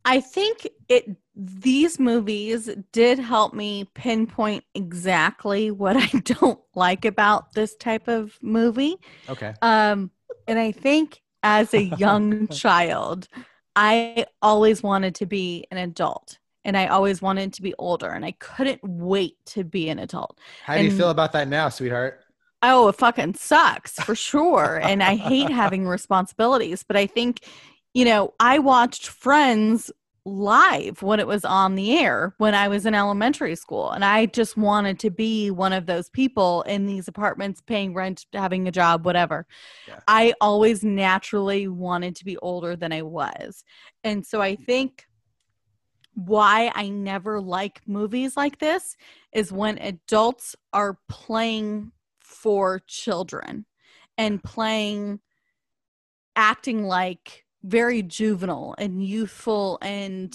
I think it these movies did help me pinpoint exactly what I don't like about this type of movie. Okay. Um and I think as a young child, I always wanted to be an adult and I always wanted to be older and I couldn't wait to be an adult. How do you feel about that now, sweetheart? Oh, it fucking sucks for sure. and I hate having responsibilities. But I think, you know, I watched Friends live when it was on the air when I was in elementary school. And I just wanted to be one of those people in these apartments paying rent, having a job, whatever. Yeah. I always naturally wanted to be older than I was. And so I think why I never like movies like this is when adults are playing for children and playing acting like very juvenile and youthful and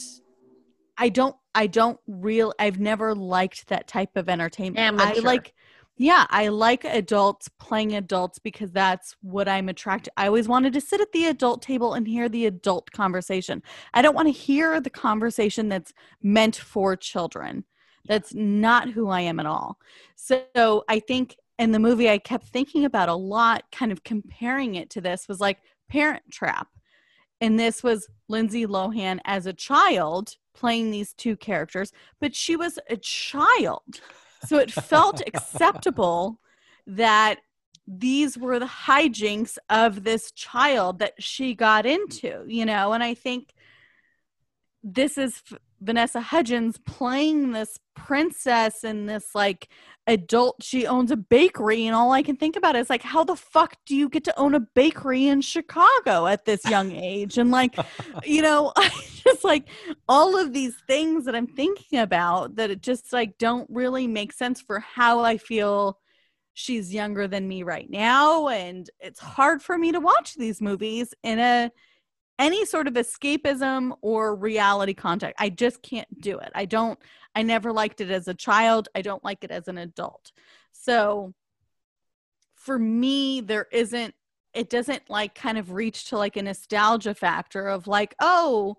I don't I don't real I've never liked that type of entertainment. I like yeah, I like adults playing adults because that's what I'm attracted. I always wanted to sit at the adult table and hear the adult conversation. I don't want to hear the conversation that's meant for children. That's not who I am at all. So I think in the movie I kept thinking about a lot, kind of comparing it to this was like Parent Trap. And this was Lindsay Lohan as a child playing these two characters, but she was a child. So it felt acceptable that these were the hijinks of this child that she got into, you know? And I think this is Vanessa Hudgens playing this princess and this like adult she owns a bakery and all I can think about is like how the fuck do you get to own a bakery in Chicago at this young age? And like you know I just like all of these things that I'm thinking about that it just like don't really make sense for how I feel she's younger than me right now. And it's hard for me to watch these movies in a any sort of escapism or reality contact. I just can't do it. I don't I never liked it as a child. I don't like it as an adult. So for me there isn't it doesn't like kind of reach to like a nostalgia factor of like, oh,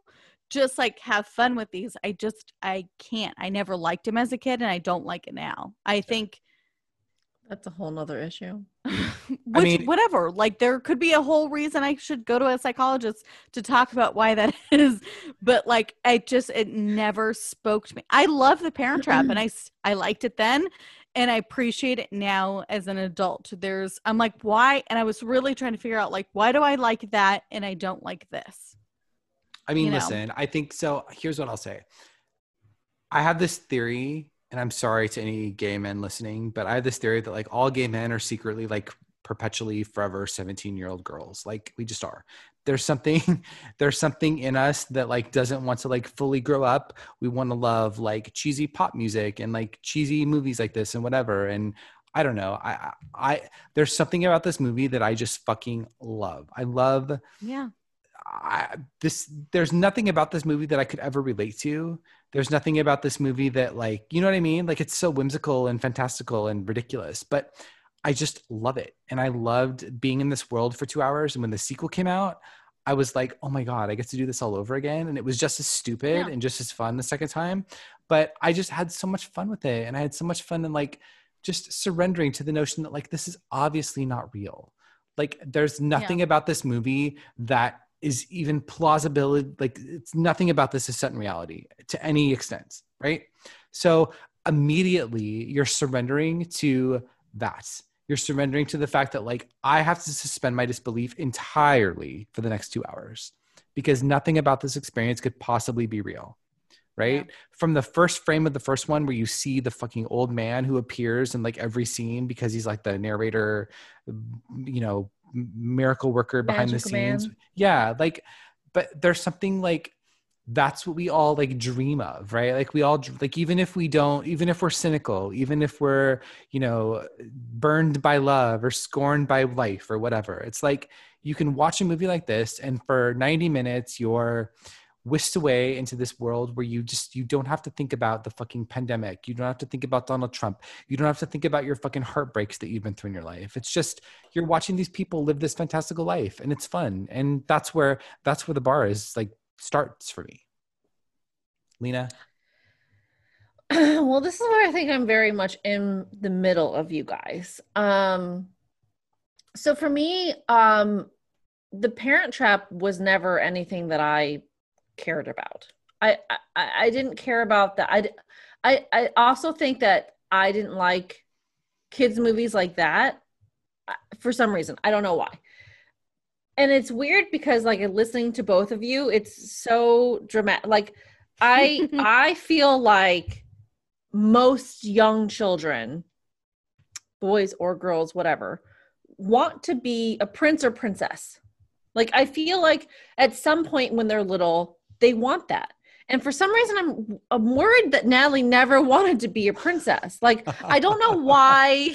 just like have fun with these. I just I can't. I never liked him as a kid and I don't like it now. I think That's a whole nother issue. which mean- whatever like there could be a whole reason i should go to a psychologist to talk about why that is but like i just it never spoke to me i love the parent trap and I I liked it then and i appreciate it now as an adult there's i'm like why and i was really trying to figure out like why do i like that and i don't like this I mean, you know. listen, I think so. Here's what I'll say. I have this theory, and I'm sorry to any gay men listening, but I have this theory that like all gay men are secretly like perpetually forever 17 year old girls. Like we just are. There's something, there's something in us that like doesn't want to like fully grow up. We want to love like cheesy pop music and like cheesy movies like this and whatever. And I don't know. I, I, there's something about this movie that I just fucking love. I love yeah I, this there's nothing about this movie that I could ever relate to. There's nothing about this movie that like, you know what I mean? Like it's so whimsical and fantastical and ridiculous, but I just love it. And I loved being in this world for 2 hours and when the sequel came out, I was like, "Oh my god, I get to do this all over again." And it was just as stupid Yeah. and just as fun the second time, but I just had so much fun with it and I had so much fun in like just surrendering to the notion that like this is obviously not real. Like there's nothing about this movie that is even plausibility like it's nothing about this is set in reality to any extent right? So immediately you're surrendering to that. You're surrendering to the fact that like i have to suspend my disbelief entirely for the next two hours because nothing about this experience could possibly be real right? From the first frame of the first one where you see the fucking old man who appears in like every scene because he's like the narrator you know miracle worker behind Magical the scenes man. yeah like but there's something like that's what we all like dream of right like we all like even if we don't even if we're cynical even if we're you know burned by love or scorned by life or whatever it's like you can watch a movie like this and for 90 minutes you're whisked away into this world where you just you don't have to think about the fucking pandemic. You don't have to think about donald trump. You don't have to think about your fucking heartbreaks that you've been through in your life. It's just you're watching these people live this fantastical life and it's fun. And that's where that's where the bar is like starts for me. Lyna? Well, this is where I think I'm very much in the middle of you guys. Um so for me, um the parent trap was never anything that I cared about. I I, I didn't care about that. I I I also think that I didn't like kids movies like that uh, for some reason. I don't know why. And it's weird because like listening to both of you, it's so dramatic. Like I I feel like most young children, boys or girls, whatever, want to be a prince or princess. Like I feel like at some point when they're little, they want that. And for some reason, I'm I'm worried that Natalie never wanted to be a princess. Like I don't know why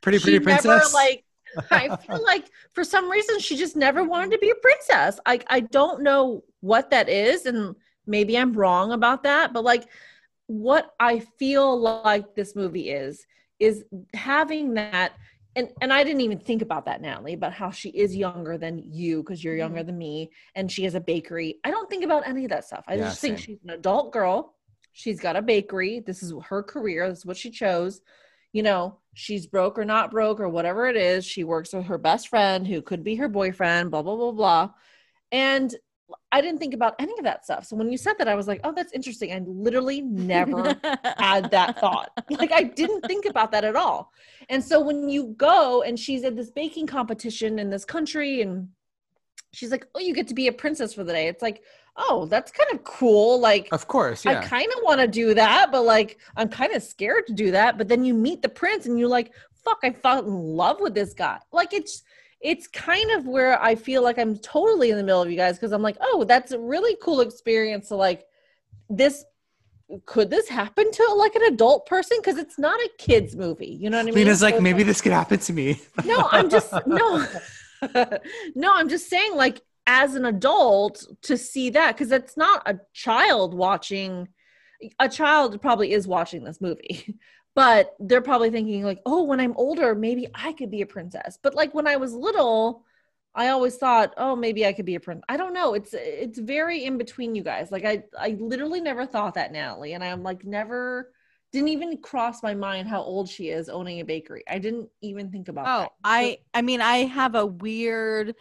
pretty pretty she princess never like I feel like for some reason she just never wanted to be a princess. I I don't know what that is and maybe I'm wrong about that, but like what I feel like this movie is is having that and and I didn't even think about that Natalie about how she is younger than you because you're younger mm-hmm. than me and she has a bakery. I don't think about any of that stuff. I Yeah, just think same. she's an adult girl. She's got a bakery. This is her career. This is what she chose you know, she's broke or not broke or whatever it is. She works with her best friend who could be her boyfriend, blah, blah, blah, blah. And I didn't think about any of that stuff. So when you said that, I was like, oh, that's interesting. I literally never had that thought. Like I didn't think about that at all. And so when you go and she's at this baking competition in this country and she's like, "Oh, you get to be a princess for the day." It's like, oh, that's kind of cool. Like, Of course, I kind of want to do that, but like, I'm kind of scared to do that. But then you meet the prince and you're like, fuck, I fell in love with this guy. Like, it's, it's kind of where I feel like I'm totally in the middle of you guys because I'm like, oh, that's a really cool experience. So, like, this could this happen to like an adult person? Because it's not a kid's movie. You know what I mean? Lyna's like, maybe this could happen to me. no i'm just no no i'm just saying like as an adult to see that because it's not a child watching a child probably is watching this movie but they're probably thinking like oh when i'm older maybe i could be a princess. But like when i was little i always thought oh maybe i could be a prince i don't know. It's it's very in between you guys. Like i i literally never thought that natalie and i'm like never didn't even cross my mind how old she is owning a bakery. I didn't even think about Oh, that. I I mean I have a weird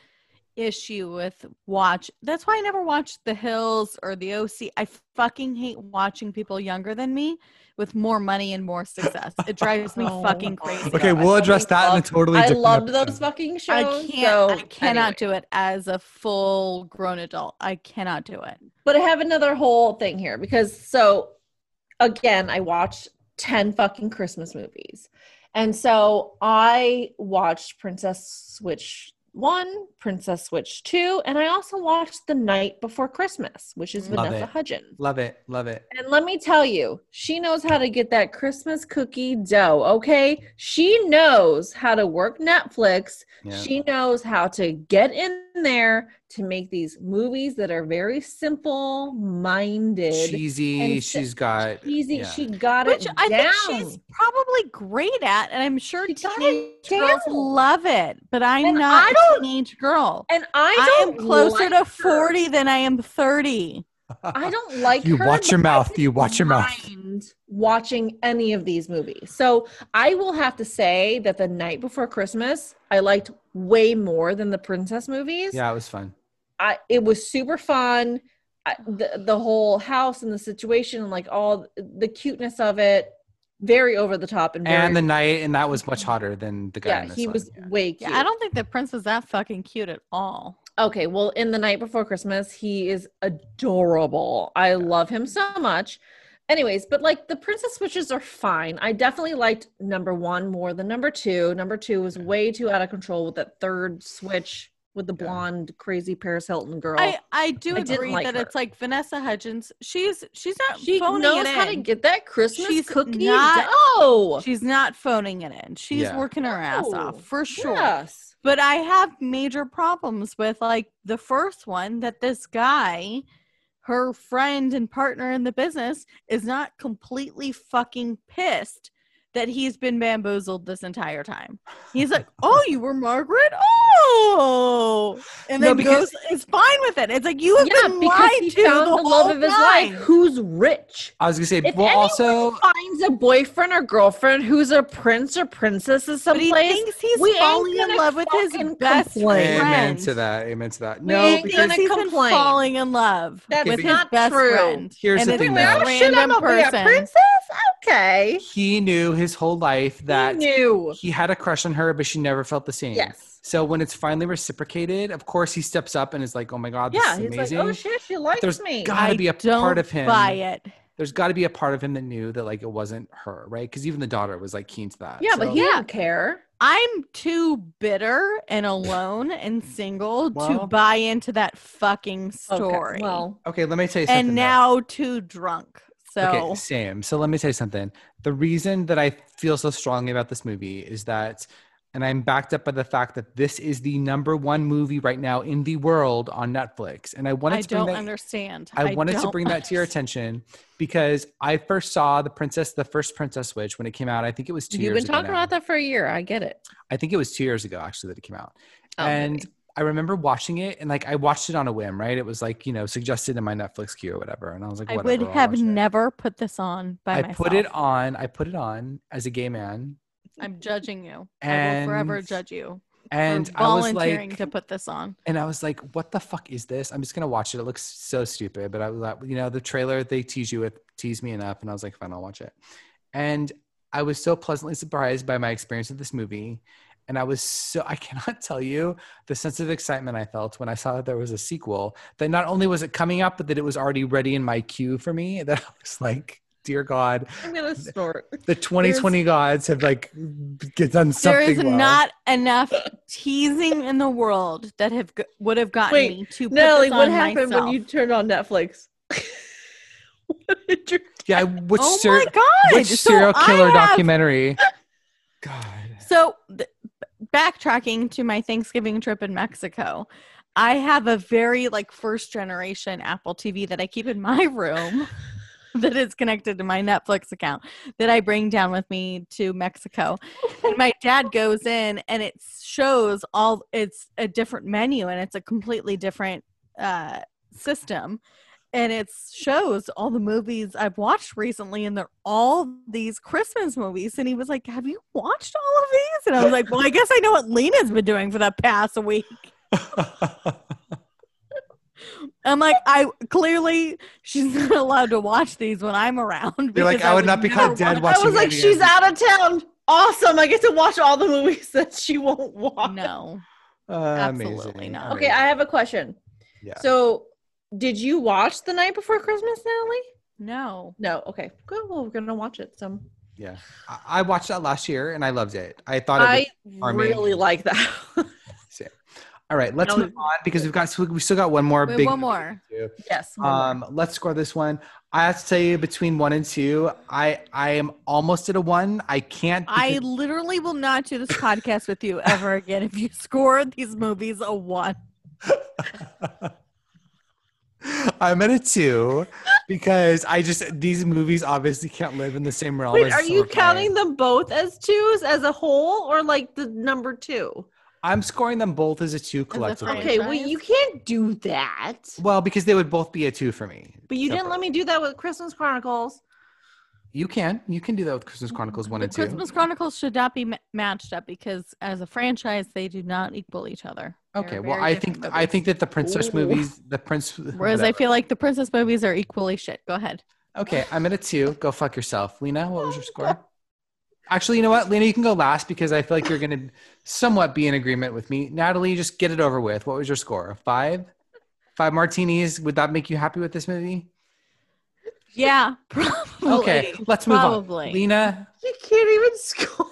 issue with watch. That's why I never watched The Hills or The OC. I fucking hate watching people younger than me with more money and more success. It drives me Oh. fucking crazy. Okay, I we'll address fucking that in a loved- totally I different loved episode. those fucking shows. I can't so I cannot anyway. do it as a full grown adult. I cannot do it. But I have another whole thing here because so again, I watched 10 fucking Christmas movies. And so I watched Princess Switch 1, Princess Switch 2, and I also watched The Night Before Christmas, which is Love Vanessa it. Hudgens. Love it. Love it. And let me tell you, she knows how to get that Christmas cookie dough, okay? She knows how to work Netflix. Yeah. She knows how to get in there to make these movies that are very simple minded. Cheesy. She's got. cheesy yeah. She got Which it I down. think she's probably great at, and I'm sure She got teenage it girls down. love it. But I'm And not I a don't- teenage girl. and I I, don't am closer like to her. 40 than I am 30. I don't like You her, watch your mouth. You watch your mouth. Watching any of these movies. So I will have to say that the night before Christmas, I liked way more than the princess movies. Yeah, it was fun. I it was super fun. I, the the whole house and the situation and like all the cuteness of it, very over the top and very And the night, and that was much hotter than the guy. yeah, in this he one. was Yeah. way cute. Yeah, I don't think the prince was that fucking cute at all. Okay, well, in the night before Christmas, he is adorable. I love him so much. Anyways, but like the princess switches are fine. I definitely liked number one more than number two. Number two was way too out of control with that third switch with the Yeah. blonde, crazy Paris Hilton girl. I, I do I agree like that her. it's like Vanessa Hudgens. She's she's not she phoning knows it how to get that Christmas She's cookie not- dough. She's not phoning it in. She's Yeah. working her ass No. off oh, for sure. Yes. But I have major problems with like the first one that this guy, her friend and partner in the business, is not completely fucking pissed that he's been bamboozled this entire time. He's like, "Oh, you were Margaret? Oh!" And No, then because- goes is fine with it. It's like you have Yeah, been because lied he to found the, the love whole of his time. life who's rich. I was gonna say. If well, also, finds a boyfriend or girlfriend who's a prince or princess of But he thinks he's we falling in love with his best complain. amen friend. to that. Amen to that. We No, ain't because gonna Because he's been falling in love That's with his not best true. friend. Here's and the it's thing, though. Should I random not be a person. princess? Okay. he knew his whole life that he knew. he had a crush on her, but she never felt the same. Yes. So when it's finally reciprocated, of course he steps up and is like, "Oh my god, this Yeah, is he's amazing." like, oh shit, she likes There's me. gotta I be a don't part of him. buy it. There's got to be a part of him that knew that like it wasn't her, right? Because even the daughter was like keen to that. yeah, but So- he Yeah. didn't care. I'm too bitter and alone and single Well- to buy into that fucking Okay, story. Well, okay, let me tell you something. and though. now too drunk. So Okay, same. So let me tell you something. The reason that I feel so strongly about this movie is that, and I'm backed up by the fact that this is the number one movie right now in the world on Netflix. And I wanted I to bring don't that. understand. I wanted to bring that to your attention because I first saw the Princess, the first Princess Switch when it came out. I think it was 2 you've years been talking now. about that for a year. I get it. I think it was two years ago actually that it came out. Oh, and maybe. I remember watching it and like I watched it on a whim, right? It was like, you know, suggested in my Netflix queue or whatever. And I was like, I whatever. would I'll have watch it. never put this on by I myself. put it on. I put it on as a gay man, I'm judging you. I will forever judge you. and for I was volunteering like, to put this on. and I was like, what the fuck is this? I'm just gonna watch it. It looks so stupid, but I was like, you know, the trailer they tease you with tease me enough, and I was like, fine, I'll watch it. And I was so pleasantly surprised by my experience with this movie. And I was so, I cannot tell you the sense of excitement I felt when I saw that there was a sequel. That not only was it coming up, but that it was already ready in my queue for me. That I was like, dear God, I'm gonna snort. the 2020 gods have like get done something. There is well. not enough teasing in the world that have would have gotten Wait, me to put Natalie, this what happened myself. when you turned on Netflix? what did you Yeah, which, oh ser- my god! which So serial I killer have- documentary? God. So, th- backtracking to my Thanksgiving trip in Mexico, I have a very like first generation Apple TV that I keep in my room that is connected to my Netflix account that I bring down with me to Mexico. And my dad goes in and it shows all it's a different menu and it's a completely different uh system and it shows all the movies I've watched recently, and they're all these Christmas movies. And he was like, "Have you watched all of these?" And I was like, "Well, I guess I know what Lyna's been doing for the past week." I'm like, I clearly she's not allowed to watch these when I'm around. You're like, because I would not be never caught dead watch- I was like, any she's out of town. Awesome. I get to watch all the movies that she won't watch. No, Uh, Absolutely amazing. not. Okay, right. I have a question. yeah. So, did you watch The Night Before Christmas, Natalie? no. No. Okay. Good. Well, we're gonna watch it. So yeah. I, I watched that last year and I loved it. I thought it I was Army. really like that. Same. All right, let's move on because we've got we still got one more We have big one more. yes. one more. Um, let's score this one. I have to tell you, between one and two, I I am almost at a one. I can't. I literally will not do this podcast with you ever again if you score these movies a one. I'm at a two because I just these movies obviously can't live in the same realm. Wait, as are you Silver counting Planet. them both as twos as a whole, or like the number two? I'm scoring them both as a two collectively. Okay. Well, you can't do that. Well, because they would both be a two for me. But you didn't let me do that with Christmas Chronicles. You can. You can do that with Christmas Chronicles one The and two. Christmas Chronicles should not be ma- matched up because as a franchise they do not equal each other. They're Okay. Well, I different think I think that the princess Ooh. movies, the prince. Whereas I feel like the princess movies are equally shit. Go ahead. Okay, I'm at a two. Go fuck yourself, Lyna. What was your score? Actually, you know what, Lyna, you can go last because I feel like you're going to somewhat be in agreement with me. Natalie, just get it over with. What was your score? Five. Five martinis. Would that make you happy with this movie? Yeah, probably. Okay, let's move Probably. on. Lyna, You can't even score.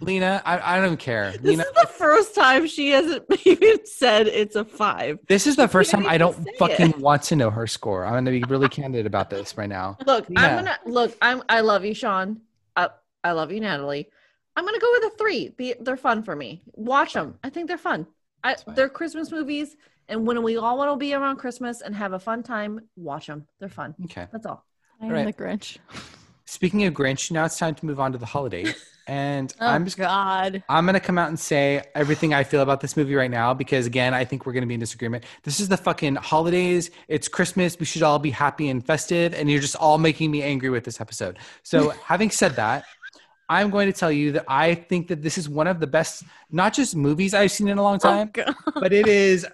Lyna, I, I don't care. This Lyna, is the first time she hasn't even said it's a five. this is the first time I don't fucking it. want to know her score. I'm going to be really candid about this right now. Look, Yeah. I'm gonna look. I'm. I love you, Shawn. I, I love you, Natalie. I'm gonna go with a three. The, they're fun for me. Watch them. I think they're fun. I, they're Christmas movies, and when we all want to be around Christmas and have a fun time, watch them. They're fun. Okay. That's all. I am Right. the Grinch. Speaking of Grinch, now it's time to move on to the holiday. And Oh I'm just God. I'm going to come out and say everything I feel about this movie right now because, again, I think we're going to be in disagreement. This is the fucking holidays. It's Christmas. We should all be happy and festive. And you're just all making me angry with this episode. So, having said that, I'm going to tell you that I think that this is one of the best, not just movies I've seen in a long oh, time, Oh, but it is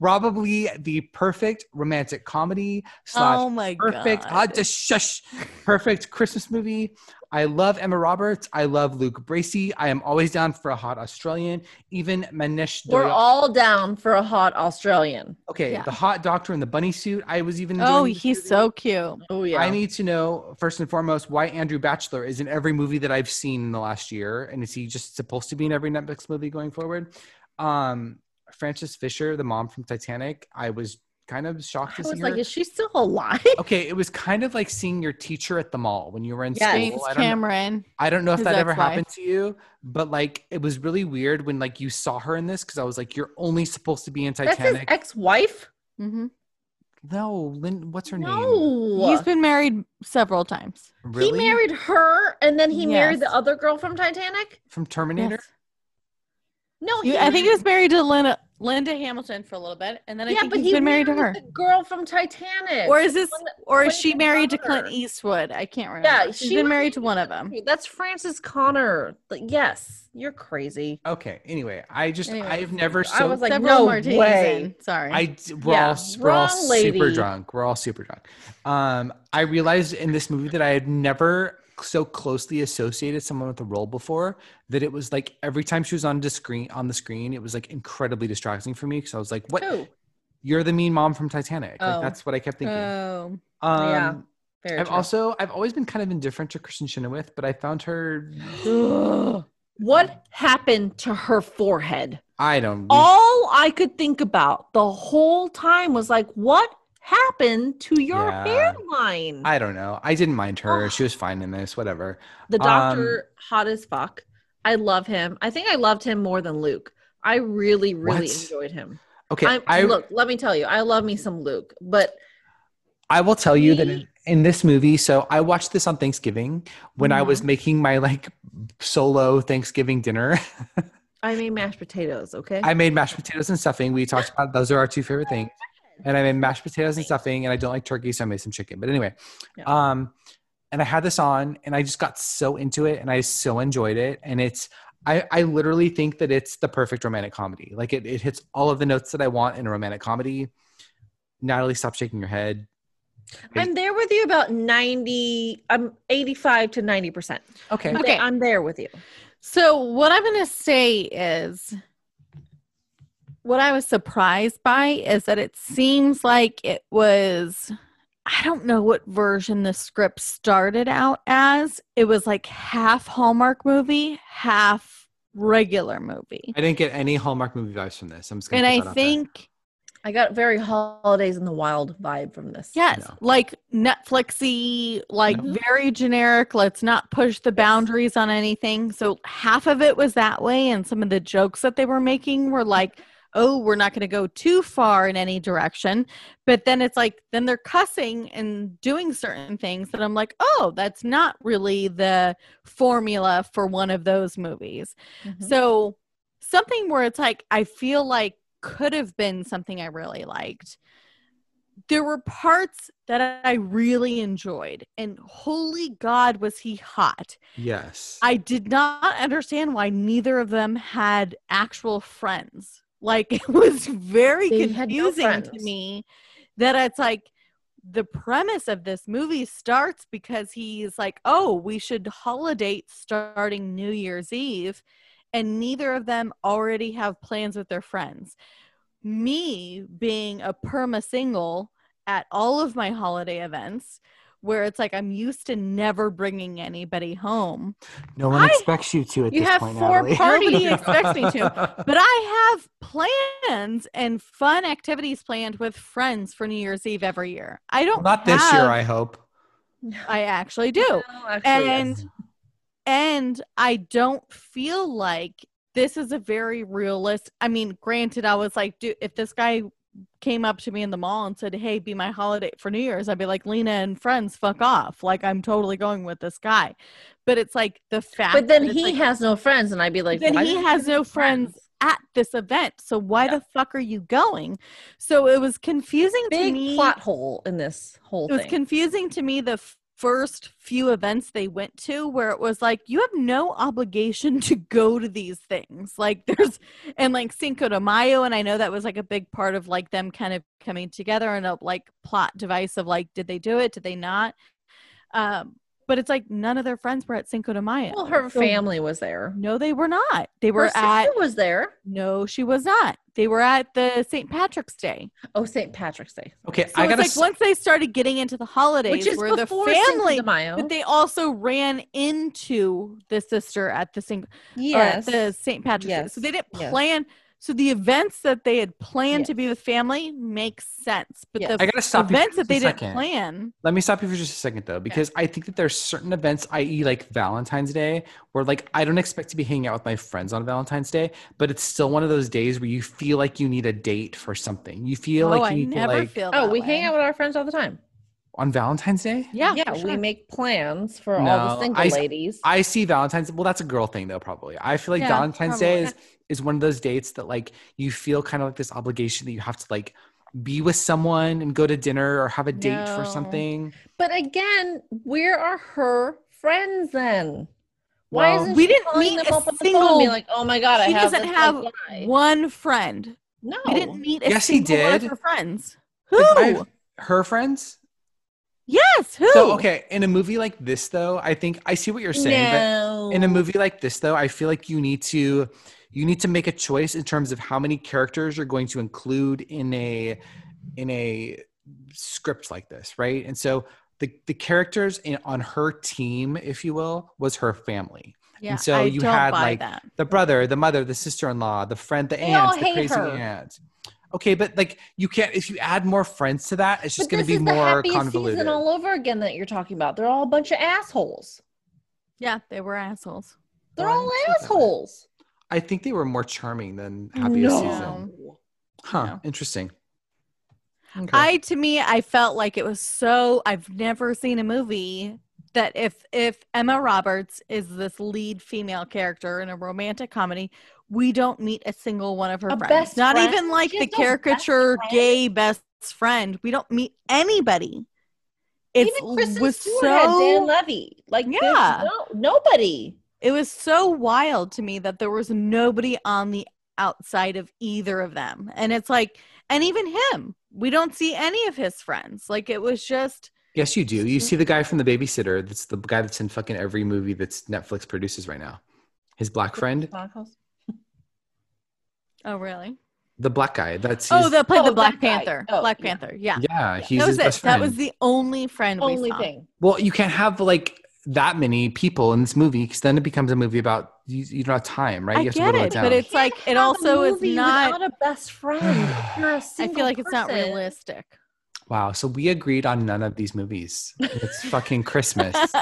probably the perfect romantic comedy slash Oh my perfect God. ah, just shush perfect christmas movie i love emma roberts i love luke bracey i am always down for a hot australian even manish We're Dayal- all down for a hot Australian. okay Yeah. the hot doctor in the bunny suit i was even Oh, he's movie. so cute. Oh yeah. I need to know first and foremost why Andrew Bachelor is in every movie that I've seen in the last year, and is he just supposed to be in every Netflix movie going forward? Um, Frances Fisher, the mom from Titanic, I was kind of shocked I to was see like, is she still alive? Okay, it was kind of like seeing your teacher at the mall when you were in Yes. James school. I don't, know, Cameron. I don't know if that ever ex-wife. happened to you, but like it was really weird when like you saw her in this because I was like, you're only supposed to be in That's his Titanic. ex-wife. Mm-hmm. no, Lynn, what's her name? He's been married several times. Really? He married her, and then he married the other girl from Titanic. from Terminator. Yes. No, You- I think he was married to Linda, Linda Hamilton for a little bit, and then I yeah, think but he's he been married to her. The girl from Titanic. Or is this, that- or is she that married to Clint. Eastwood? I can't remember. Yeah, she's she been married to one of them. That's Francis Connor. Like, yes, you're crazy. Okay. Anyway, I just Anyway, I've never so I was like, Several no martinis way. in. Sorry. I we're Yeah, all we're all wrong super drunk. We're all super drunk. Um, I realized in this movie that I had never so closely associated someone with a role before that it was like every time she was on the screen on the screen, it was like incredibly distracting for me because I was like, "What? You're the mean mom from Titanic." Oh. Like that's what I kept thinking. Oh. um, yeah, Very I've true. also I've always been kind of indifferent to Kristin Chenoweth, but I found her. what happened to her forehead? I don't. All I could think about the whole time was like, what happened to your Yeah. hairline? I don't know. I didn't mind her. Oh. She was fine in this. Whatever. the um, doctor, hot as fuck. I love him. I think I loved him more than Luke. I really, really What? enjoyed him. Okay. I'm, I look, let me tell you, I love me some Luke, but I will tell you that in, in this movie, so I watched this on Thanksgiving when I Mm-hmm. was making my like solo Thanksgiving dinner. I made mashed potatoes. Okay. I made mashed potatoes and stuffing. We talked about those are our two favorite things. And I made mashed potatoes and stuffing, and I don't like turkey, so I made some chicken. But anyway, Yeah. um, and I had this on, and I just got so into it, and I so enjoyed it. And it's, I, I literally think that it's the perfect romantic comedy. Like it, it hits all of the notes that I want in a romantic comedy. Natalie, stop shaking your head. I'm there with you about 90, I'm 85 to 90%. Okay. Okay. I'm there with you. So what I'm going to say is what I was surprised by is that it seems like it was I don't know what version the script started out as. It was like half Hallmark movie, half regular movie. I didn't get any Hallmark movie vibes from this. I'm just gonna And I that there. think I got very holidays in the wild vibe from this. Yes, No. like Netflixy, like No. very generic. Let's not push the boundaries on anything. So half of it was that way, and some of the jokes that they were making were like, "Oh, we're not going to go too far in any direction." But then it's like, then they're cussing and doing certain things that I'm like, "Oh, that's not really the formula for one of those movies." Mhm. So something where it's like I feel like could have been something I really liked. There were parts that I really enjoyed, and holy God, was he hot! Yes. I did not understand why neither of them had actual friends. Like it was very They had no confusing to me that it's like the premise of this movie starts because he's like, "Oh, we should holiday starting New Year's Eve." And neither of them already have plans with their friends. Me being a perma single at all of my holiday events, where it's like I'm used to never bringing anybody home. no one I- expects you to at You this have point, four Natalie. parties. Nobody expects me to. But I have plans and fun activities planned with friends for New Year's Eve every year. I don't Not this year, I hope. I actually do. No, actually, and yes. and I don't feel like this is a very realist. I mean, granted, I was like, dude, if this guy came up to me in the mall and said, "Hey, be my holiday for New Year's," I'd be like, "Lyna and friends, fuck off!" Like I'm totally going with this guy. But it's like the fact. but then he like- has no friends, and I'd be like, then he has no friends at this event. So why Yeah. the fuck are you going? So it was confusing to Big me. plot hole in this whole it was confusing to me the first few events they went to where it was like you have no obligation to go to these things. Like there's and like cinco de mayo and i know that was like a big part of like them kind of coming together and a like plot device of like did they do it? Did they not? Um but it's like none of their friends were at cinco de mayo well, her So- family was there. no they were not they were sister at was there. no she was not they were at the st patrick's day Oh, St. Patrick's Day, Okay, so I it's gotta. like once they started getting into the holidays which is where the before Cinco family de Mayo. but they also ran into the sister at the St. Uh, yes, the St. Patrick's Day. Yes. So they didn't Yes. plan. So the events that they had planned to be with family makes sense, but Yes. the I gotta stop events that they didn't second. plan. Let me stop you for just a second though, because I think that there's certain events, i.e., like Valentine's Day, where like I don't expect to be hanging out with my friends on Valentine's Day, but it's still one of those days where you feel like you need a date for something. You feel oh, like I you need never to like feel. Oh, we way. hang out with our friends all the time. on Valentine's Day. Yeah, yeah, for we make plans for all No, the single I- ladies. I see Valentine's. Well, that's a girl thing though, probably. I feel like Yeah, Valentine's Day is is one of those dates that like you feel kind of like this obligation that you have to like be with someone and go to dinner or have a date for something. but again, where are her friends then? Why Well, isn't we she didn't meet them a up on the phone and be single- like, "Oh my god, She I have doesn't this, have one friend. No, We didn't meet a Yes, he single one of did. her friends. Who? Her friends? Yes, who? So okay, in a movie like this though, I think I see what you're saying, no. but in a movie like this though, I feel like you need to you need to make a choice in terms of how many characters you're going to include in a in a script like this, right? And so the the characters in, on her team, if you will, was her family. yeah, and so I you had, like, that. The brother, the mother, the sister-in-law, the friend, the They aunt, the crazy her. aunt. Okay, but like you can't if you add more friends to that, it's just going to this be is the more happiest convoluted. season all over again that you're talking about. They're all a bunch of assholes. Yeah, they were assholes. They're all didn't see it that way. assholes. I think they were more charming than happiest No. season. Huh? No. Interesting. Okay. I to me, I felt like it was so. I've never seen a movie that if if Emma Roberts is this lead female character in a romantic comedy, we don't meet a single one of her A friends. best Not friend? even like She the has no best caricature gay best friend. We don't meet anybody. It Even Kristen was Stewart had Dan Levy. Like, Yeah. no, nobody. It was so wild to me that there was nobody on the outside of either of them. And it's like, and even him, we don't see any of his friends. Like it was just yes, you do. You see the guy from the babysitter. That's the guy that's in fucking every movie that's Netflix produces right now. His black friend, oh really? the black guy. That's Oh, his- that played Oh, the Black that. Panther. Oh, Black yeah. Panther. Yeah. yeah, he's that was his best friend. That was the only friend we Only saw. thing. well, you can't have like that many people in this movie because then it becomes a movie about you, you don't have time, right? I you have get to whittle it, but it's like it also is not. a best friend. You're a I single feel like it's not realistic. wow. So we agreed on none of these movies. It's fucking Christmas.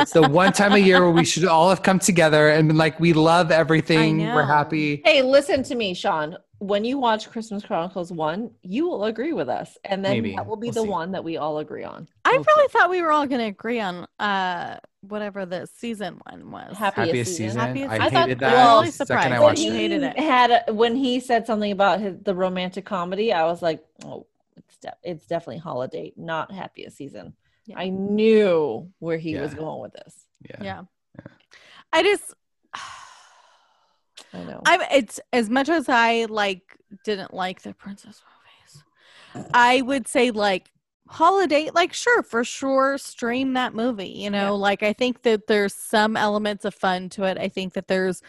It's the one time a year where we should all have come together and been like, we love everything. We're happy. Hey, listen to me, Shawn. When you watch Christmas Chronicles 1, you will agree with us. And then Maybe. that will be We'll the see. one that we all agree on. I We'll really thought we were all going to agree on uh whatever the season one was. Happy- Happiest season. season. Happiest I season. I thought- hated that. well, the really second I surprised. watched You it. hated it. Had when he said something about his, the romantic comedy, I was like, oh, it's de- it's definitely Holidate, not happiest season. Yeah. I knew where he was going with this. Yeah. Yeah. I just I know. I it's as much as I like didn't like the princess movies. I would say like Holidate like sure for sure stream that movie you know Yeah. like i think that there's some elements of fun to it i think that there's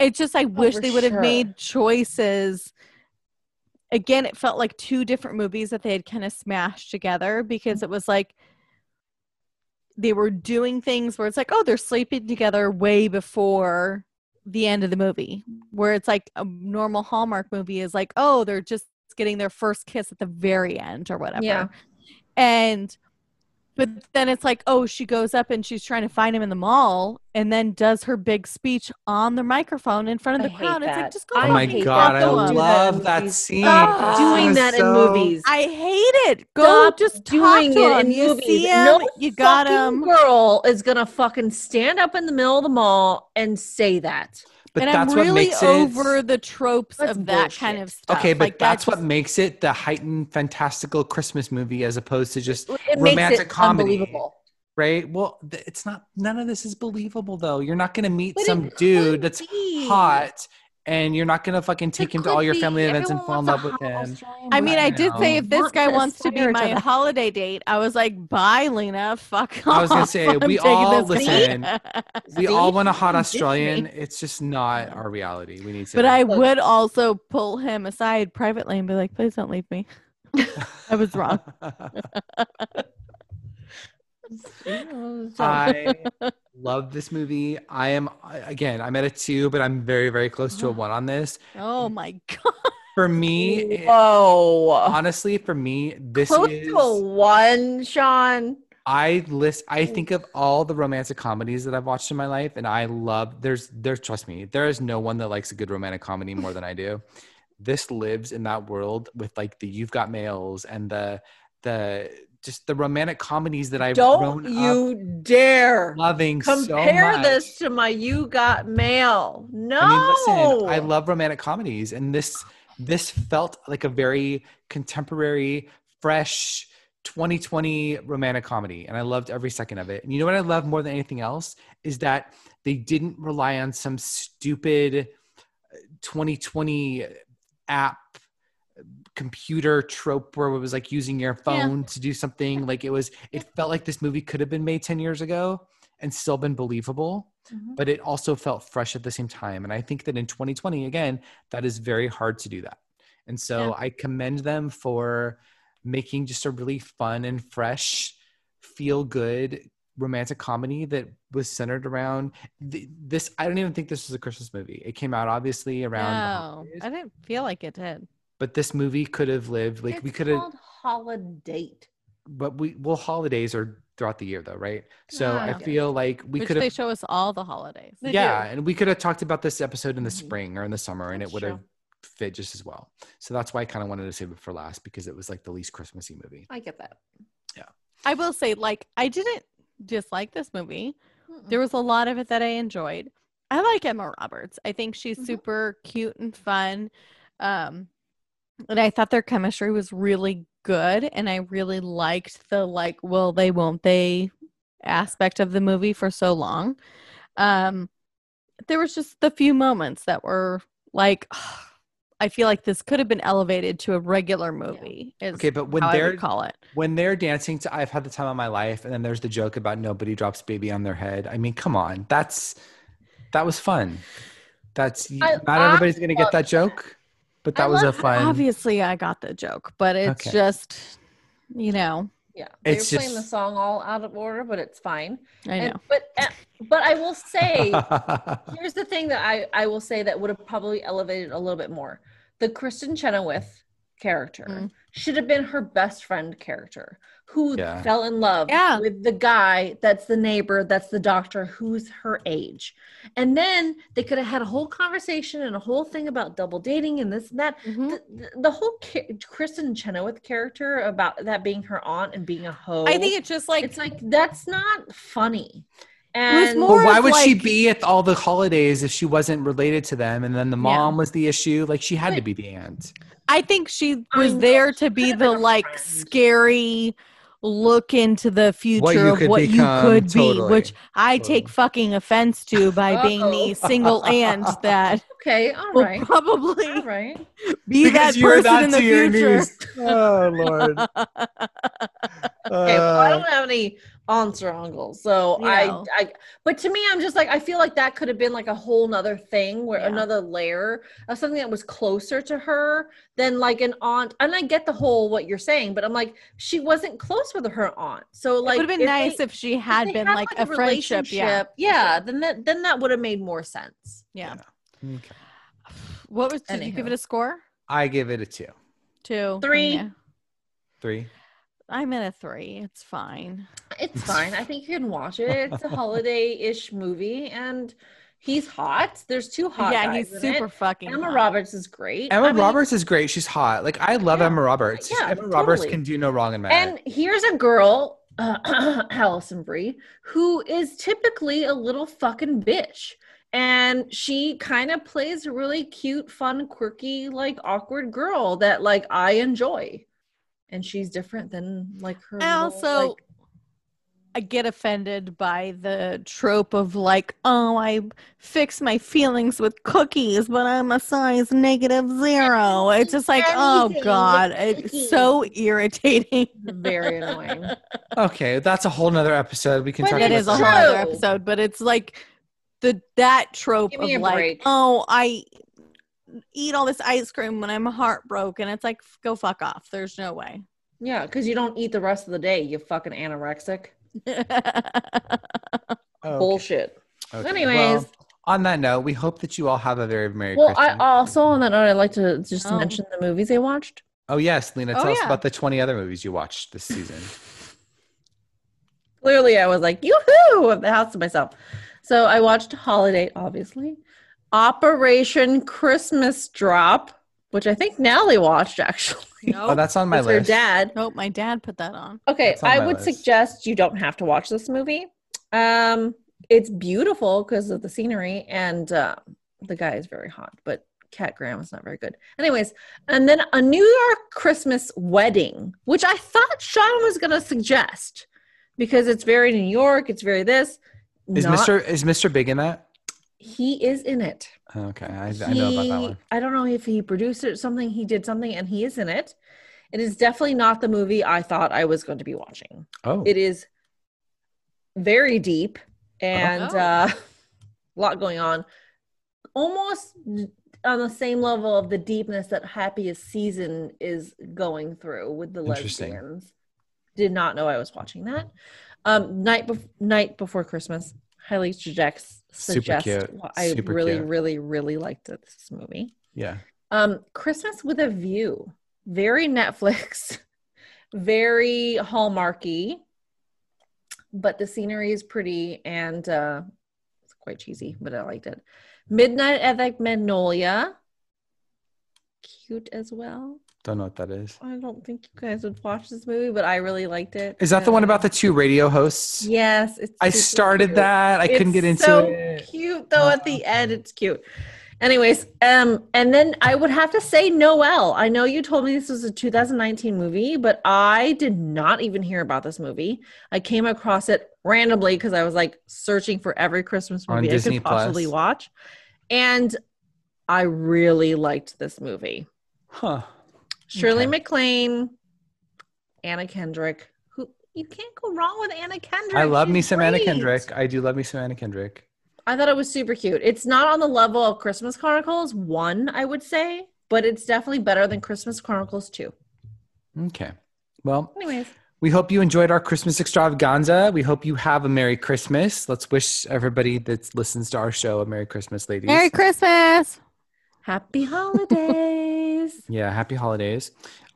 it's just i wish for they would have made choices again it felt like two different movies that they had kind of smashed together because Mm-hmm. it was like they were doing things where it's like oh they're sleeping together way before the end of the movie where it's like a normal hallmark movie is like oh they're just getting their first kiss at the very end or whatever Yeah. and but then it's like oh she goes up and she's trying to find him in the mall and then does her big speech on the microphone in front of the hate crowd it's like just go I Oh my hate god, that. I Don't do that love that movies. scene. Stop doing It's that in movies. I hate it. Go Stop just talk doing to it him. in You movies. see him. No you got fucking him. Girl is gonna fucking stand up in the middle of the mall and say that. But and that's I'm really what makes it over the tropes That's of that kind of stuff. Okay, but Like, that that's what just- makes it the heightened fantastical Christmas movie as opposed to just It romantic makes it comedy. unbelievable. right. Well, th- it's not. None of this is believable though. You're not going to meet But some dude that's be. hot, and you're not going to fucking It take him to all your be. family events and fall in love with him. Australian I mean, I I did know. say if this guy wants to be aspire to my holiday date, I was like, "Bye, Lyna. Fuck off." I was gonna say, we all- listen. We all want a hot Australian. It's just not our reality. We need to. but I would also pull him aside privately and be like, "Please don't leave me. I was wrong." I love this movie. I am again. I'm at a two, but I'm very, very close to a one on this. Oh my god! For me, it- Whoa. honestly, for me, this Close is. to a one, Shawn. I list. I think of all the romantic comedies that I've watched in my life, and I love. There's, there's. Trust me, there is no one that likes a good romantic comedy more than I do. This lives in that world with like the You've Got Mails and the, the just the romantic comedies that I've Don't grown up you dare loving so compare much. this to my You Got Mail. No. I mean, listen, I love romantic comedies, and this this felt like a very contemporary, fresh 2020 romantic comedy, and I loved every second of it. And you know what I love more than anything else is that they didn't rely on some stupid uh, 2020 app computer trope where it was like using your phone to do something. Like it was, it felt like this movie could have been made 10 years ago and still been believable, Mhm. but it also felt fresh at the same time. And I think that in 2020, again, that is very hard to do that. And so Yeah. I commend them for making just a really fun and fresh, feel good romantic comedy that was centered around th- this. I don't even think this was a Christmas movie. It came out obviously around, No, I didn't feel like it did. But this movie could have lived like we could have, called holiday. but we well holidays are throughout the year though, right? So I Ah. feel like we could they show us all the holidays. They Yeah, do. and we could have talked about this episode in the Mhm. spring or in the summer, and it would have fit just as well. So that's why I kind of wanted to save it for last because it was like the least Christmassy movie. I get that. Yeah i will say, like, I didn't dislike this movie. Mm-mm. There was a lot of it that I enjoyed. I like Emma Roberts. I think she's Mhm. super cute and fun. Um, and I thought their chemistry was really good. And I really liked the like, will they, won't they aspect of the movie for so long. Um, there was just the few moments that were like, I feel like this could have been elevated to a regular movie. is Okay, but when they're call it. when they're dancing to "I've had the time of my life," and then there's the joke about nobody drops baby on their head. I mean, come on, that's that was fun. That's I- not everybody's gonna get that joke, but that I was a fun. Obviously, I got the joke, but it's Okay. just, you know, Yeah, they It's were playing the song all out of order, but it's fine. I know. And, but uh, but I will say, here's the thing that I I will say that would have probably elevated a little bit more. The Kristin Chenoweth character Mm. should have been her best friend character who Yeah. fell in love Yeah. with the guy that's the neighbor that's the doctor who's her age and then they could have had a whole conversation and a whole thing about double dating and this and that Mhm. the, the- the whole ca- kristin chenoweth character about that being her aunt and being a hoe I think it's just like it's like that's not funny and more- why of would she be at all the holidays if she wasn't related to them? And then the Yeah. mom was the issue. Like she had to be the aunt. I think she was know, there she to be the like friend. scary look into the future you of what become, you could totally, be, which I totally. take fucking offense to by being the single aunt that okay all will right probably all right be that person in the future. Oh Lord. Okay, well, I Uh, don't have any aunts or uncles, so No. I, I. But to me, I'm just like I feel like that could have been like a whole nother thing, where Yeah. another layer of something that was closer to her than like an aunt. And I get the whole what you're saying, but I'm like she wasn't close with her aunt, so like it would have been if nice they- if she had they been like, a friendship. Yeah. yeah, then that then that would have made more sense. Yeah. okay. What was did you give it a score? I give it a two, Two. Three. Yeah. three. I'm in a three. It's fine. It's fine. I think you can watch it. It's a holiday-ish movie, and he's hot. There's two hot yeah, guys he's in super it. fucking. Emma hot. Roberts is great. Emma I mean, Roberts is great. She's hot. Like I love Yeah. Emma Roberts. Yeah, Emma Roberts can do no wrong in that. And here's a girl, uh, Alison Brie, who is typically a little fucking bitch. And she kind of plays a really cute, fun, quirky, like awkward girl that like I enjoy. And she's different than like her. I little, also like- I get offended by the trope of like, oh, I fix my feelings with cookies, but I'm a size negative zero. It's just like, oh god, it's so irritating. very annoying. okay, that's a whole nother episode. We can But talk It about is a whole other episode, but it's like the that trope of like, break. oh, I eat all this ice cream when I'm heartbroken. It's like, go fuck off. There's no way. Yeah, because you don't eat the rest of the day, you fucking anorexic. Okay. Bullshit. Okay. Anyways. Well, on that note, we hope that you all have a very Merry Well, I Christmas. also on that note, I'd like to just Oh. mention the movies I watched. oh yes, Lyna, Oh, tell us yeah. about the 20 other movies you watched this season. Clearly, I was like, yoo-hoo, of the house to myself. So I watched Holidate, obviously. Operation Christmas Drop, which I think Nally watched actually. oh, that's on my With her list. dad. nope, my dad put that on. Okay, on I would list. suggest you don't have to watch this movie. Um, it's beautiful because of the scenery, and uh, the guy is very hot, but Kat Graham is not very good. Anyways, and then a New York Christmas wedding, which I thought Shawn was going to suggest because it's very New York, it's very this. Is Not- Mr. is Mr. Big in that? He is in it. Okay, I, I know about that one. I don't know if he produced it or something. He did something and he is in it. It is definitely not the movie I thought I was going to be watching. Oh, It is very deep and Oh. uh, a lot going on. Almost on the same level of the deepness that Happiest Season is going through with the Interesting. lesbians. Did not know I was watching that. Um, night bef- knight before Christmas. Highly suggest Super suggest. cute. I Super really, cute. really, really liked this movie. yeah. Um, Christmas with a View, very Netflix, very hallmarky, but the scenery is pretty and uh, it's quite cheesy, but I liked it. Midnight at the Magnolia, cute as well. Don't know what that is. I don't think you guys would watch this movie, but I really liked it. Is that the one about the two radio hosts? Yes, it's I started cute. that. I couldn't get into it. It's so it. Cute though at the end, it's cute. Anyways, um, and then I would have to say Noelle. I know you told me this was a 2019 movie, but I did not even hear about this movie. I came across it randomly because I was like searching for every Christmas movie I Disney could possibly Plus. watch, and I really liked this movie. Huh. Shirley Okay. MacLaine, Anna Kendrick. Who you can't go wrong with Anna Kendrick. I love me She's some Anna. Kendrick. I do love me some Anna Kendrick. I thought it was super cute. It's not on the level of Christmas Chronicles 1, I would say, but it's definitely better than Christmas Chronicles 2. Okay. Well, Anyways, we hope you enjoyed our Christmas extravaganza. We hope you have a Merry Christmas. Let's wish everybody that listens to our show a Merry Christmas, ladies. Merry Christmas. happy holidays. Yeah, happy holidays.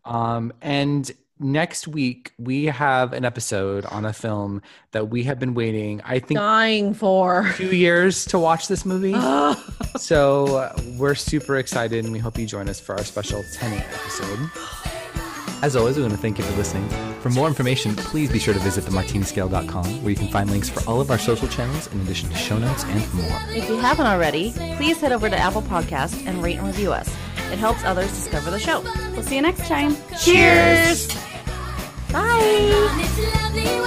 Um, and next week we have an episode on a film that we have been waiting, I think, Dying for. two years to watch this movie. So uh, we're super excited, and we hope you join us for our special Tenet episode. As always, we want to thank you for listening. For more information, please be sure to visit themartiniscale.com, where you can find links for all of our social channels, in addition to show notes and more. If you haven't already, please head over to Apple Podcasts and rate and review us. It helps others discover the show. We'll see you next time. Cheers! Bye! It's lovely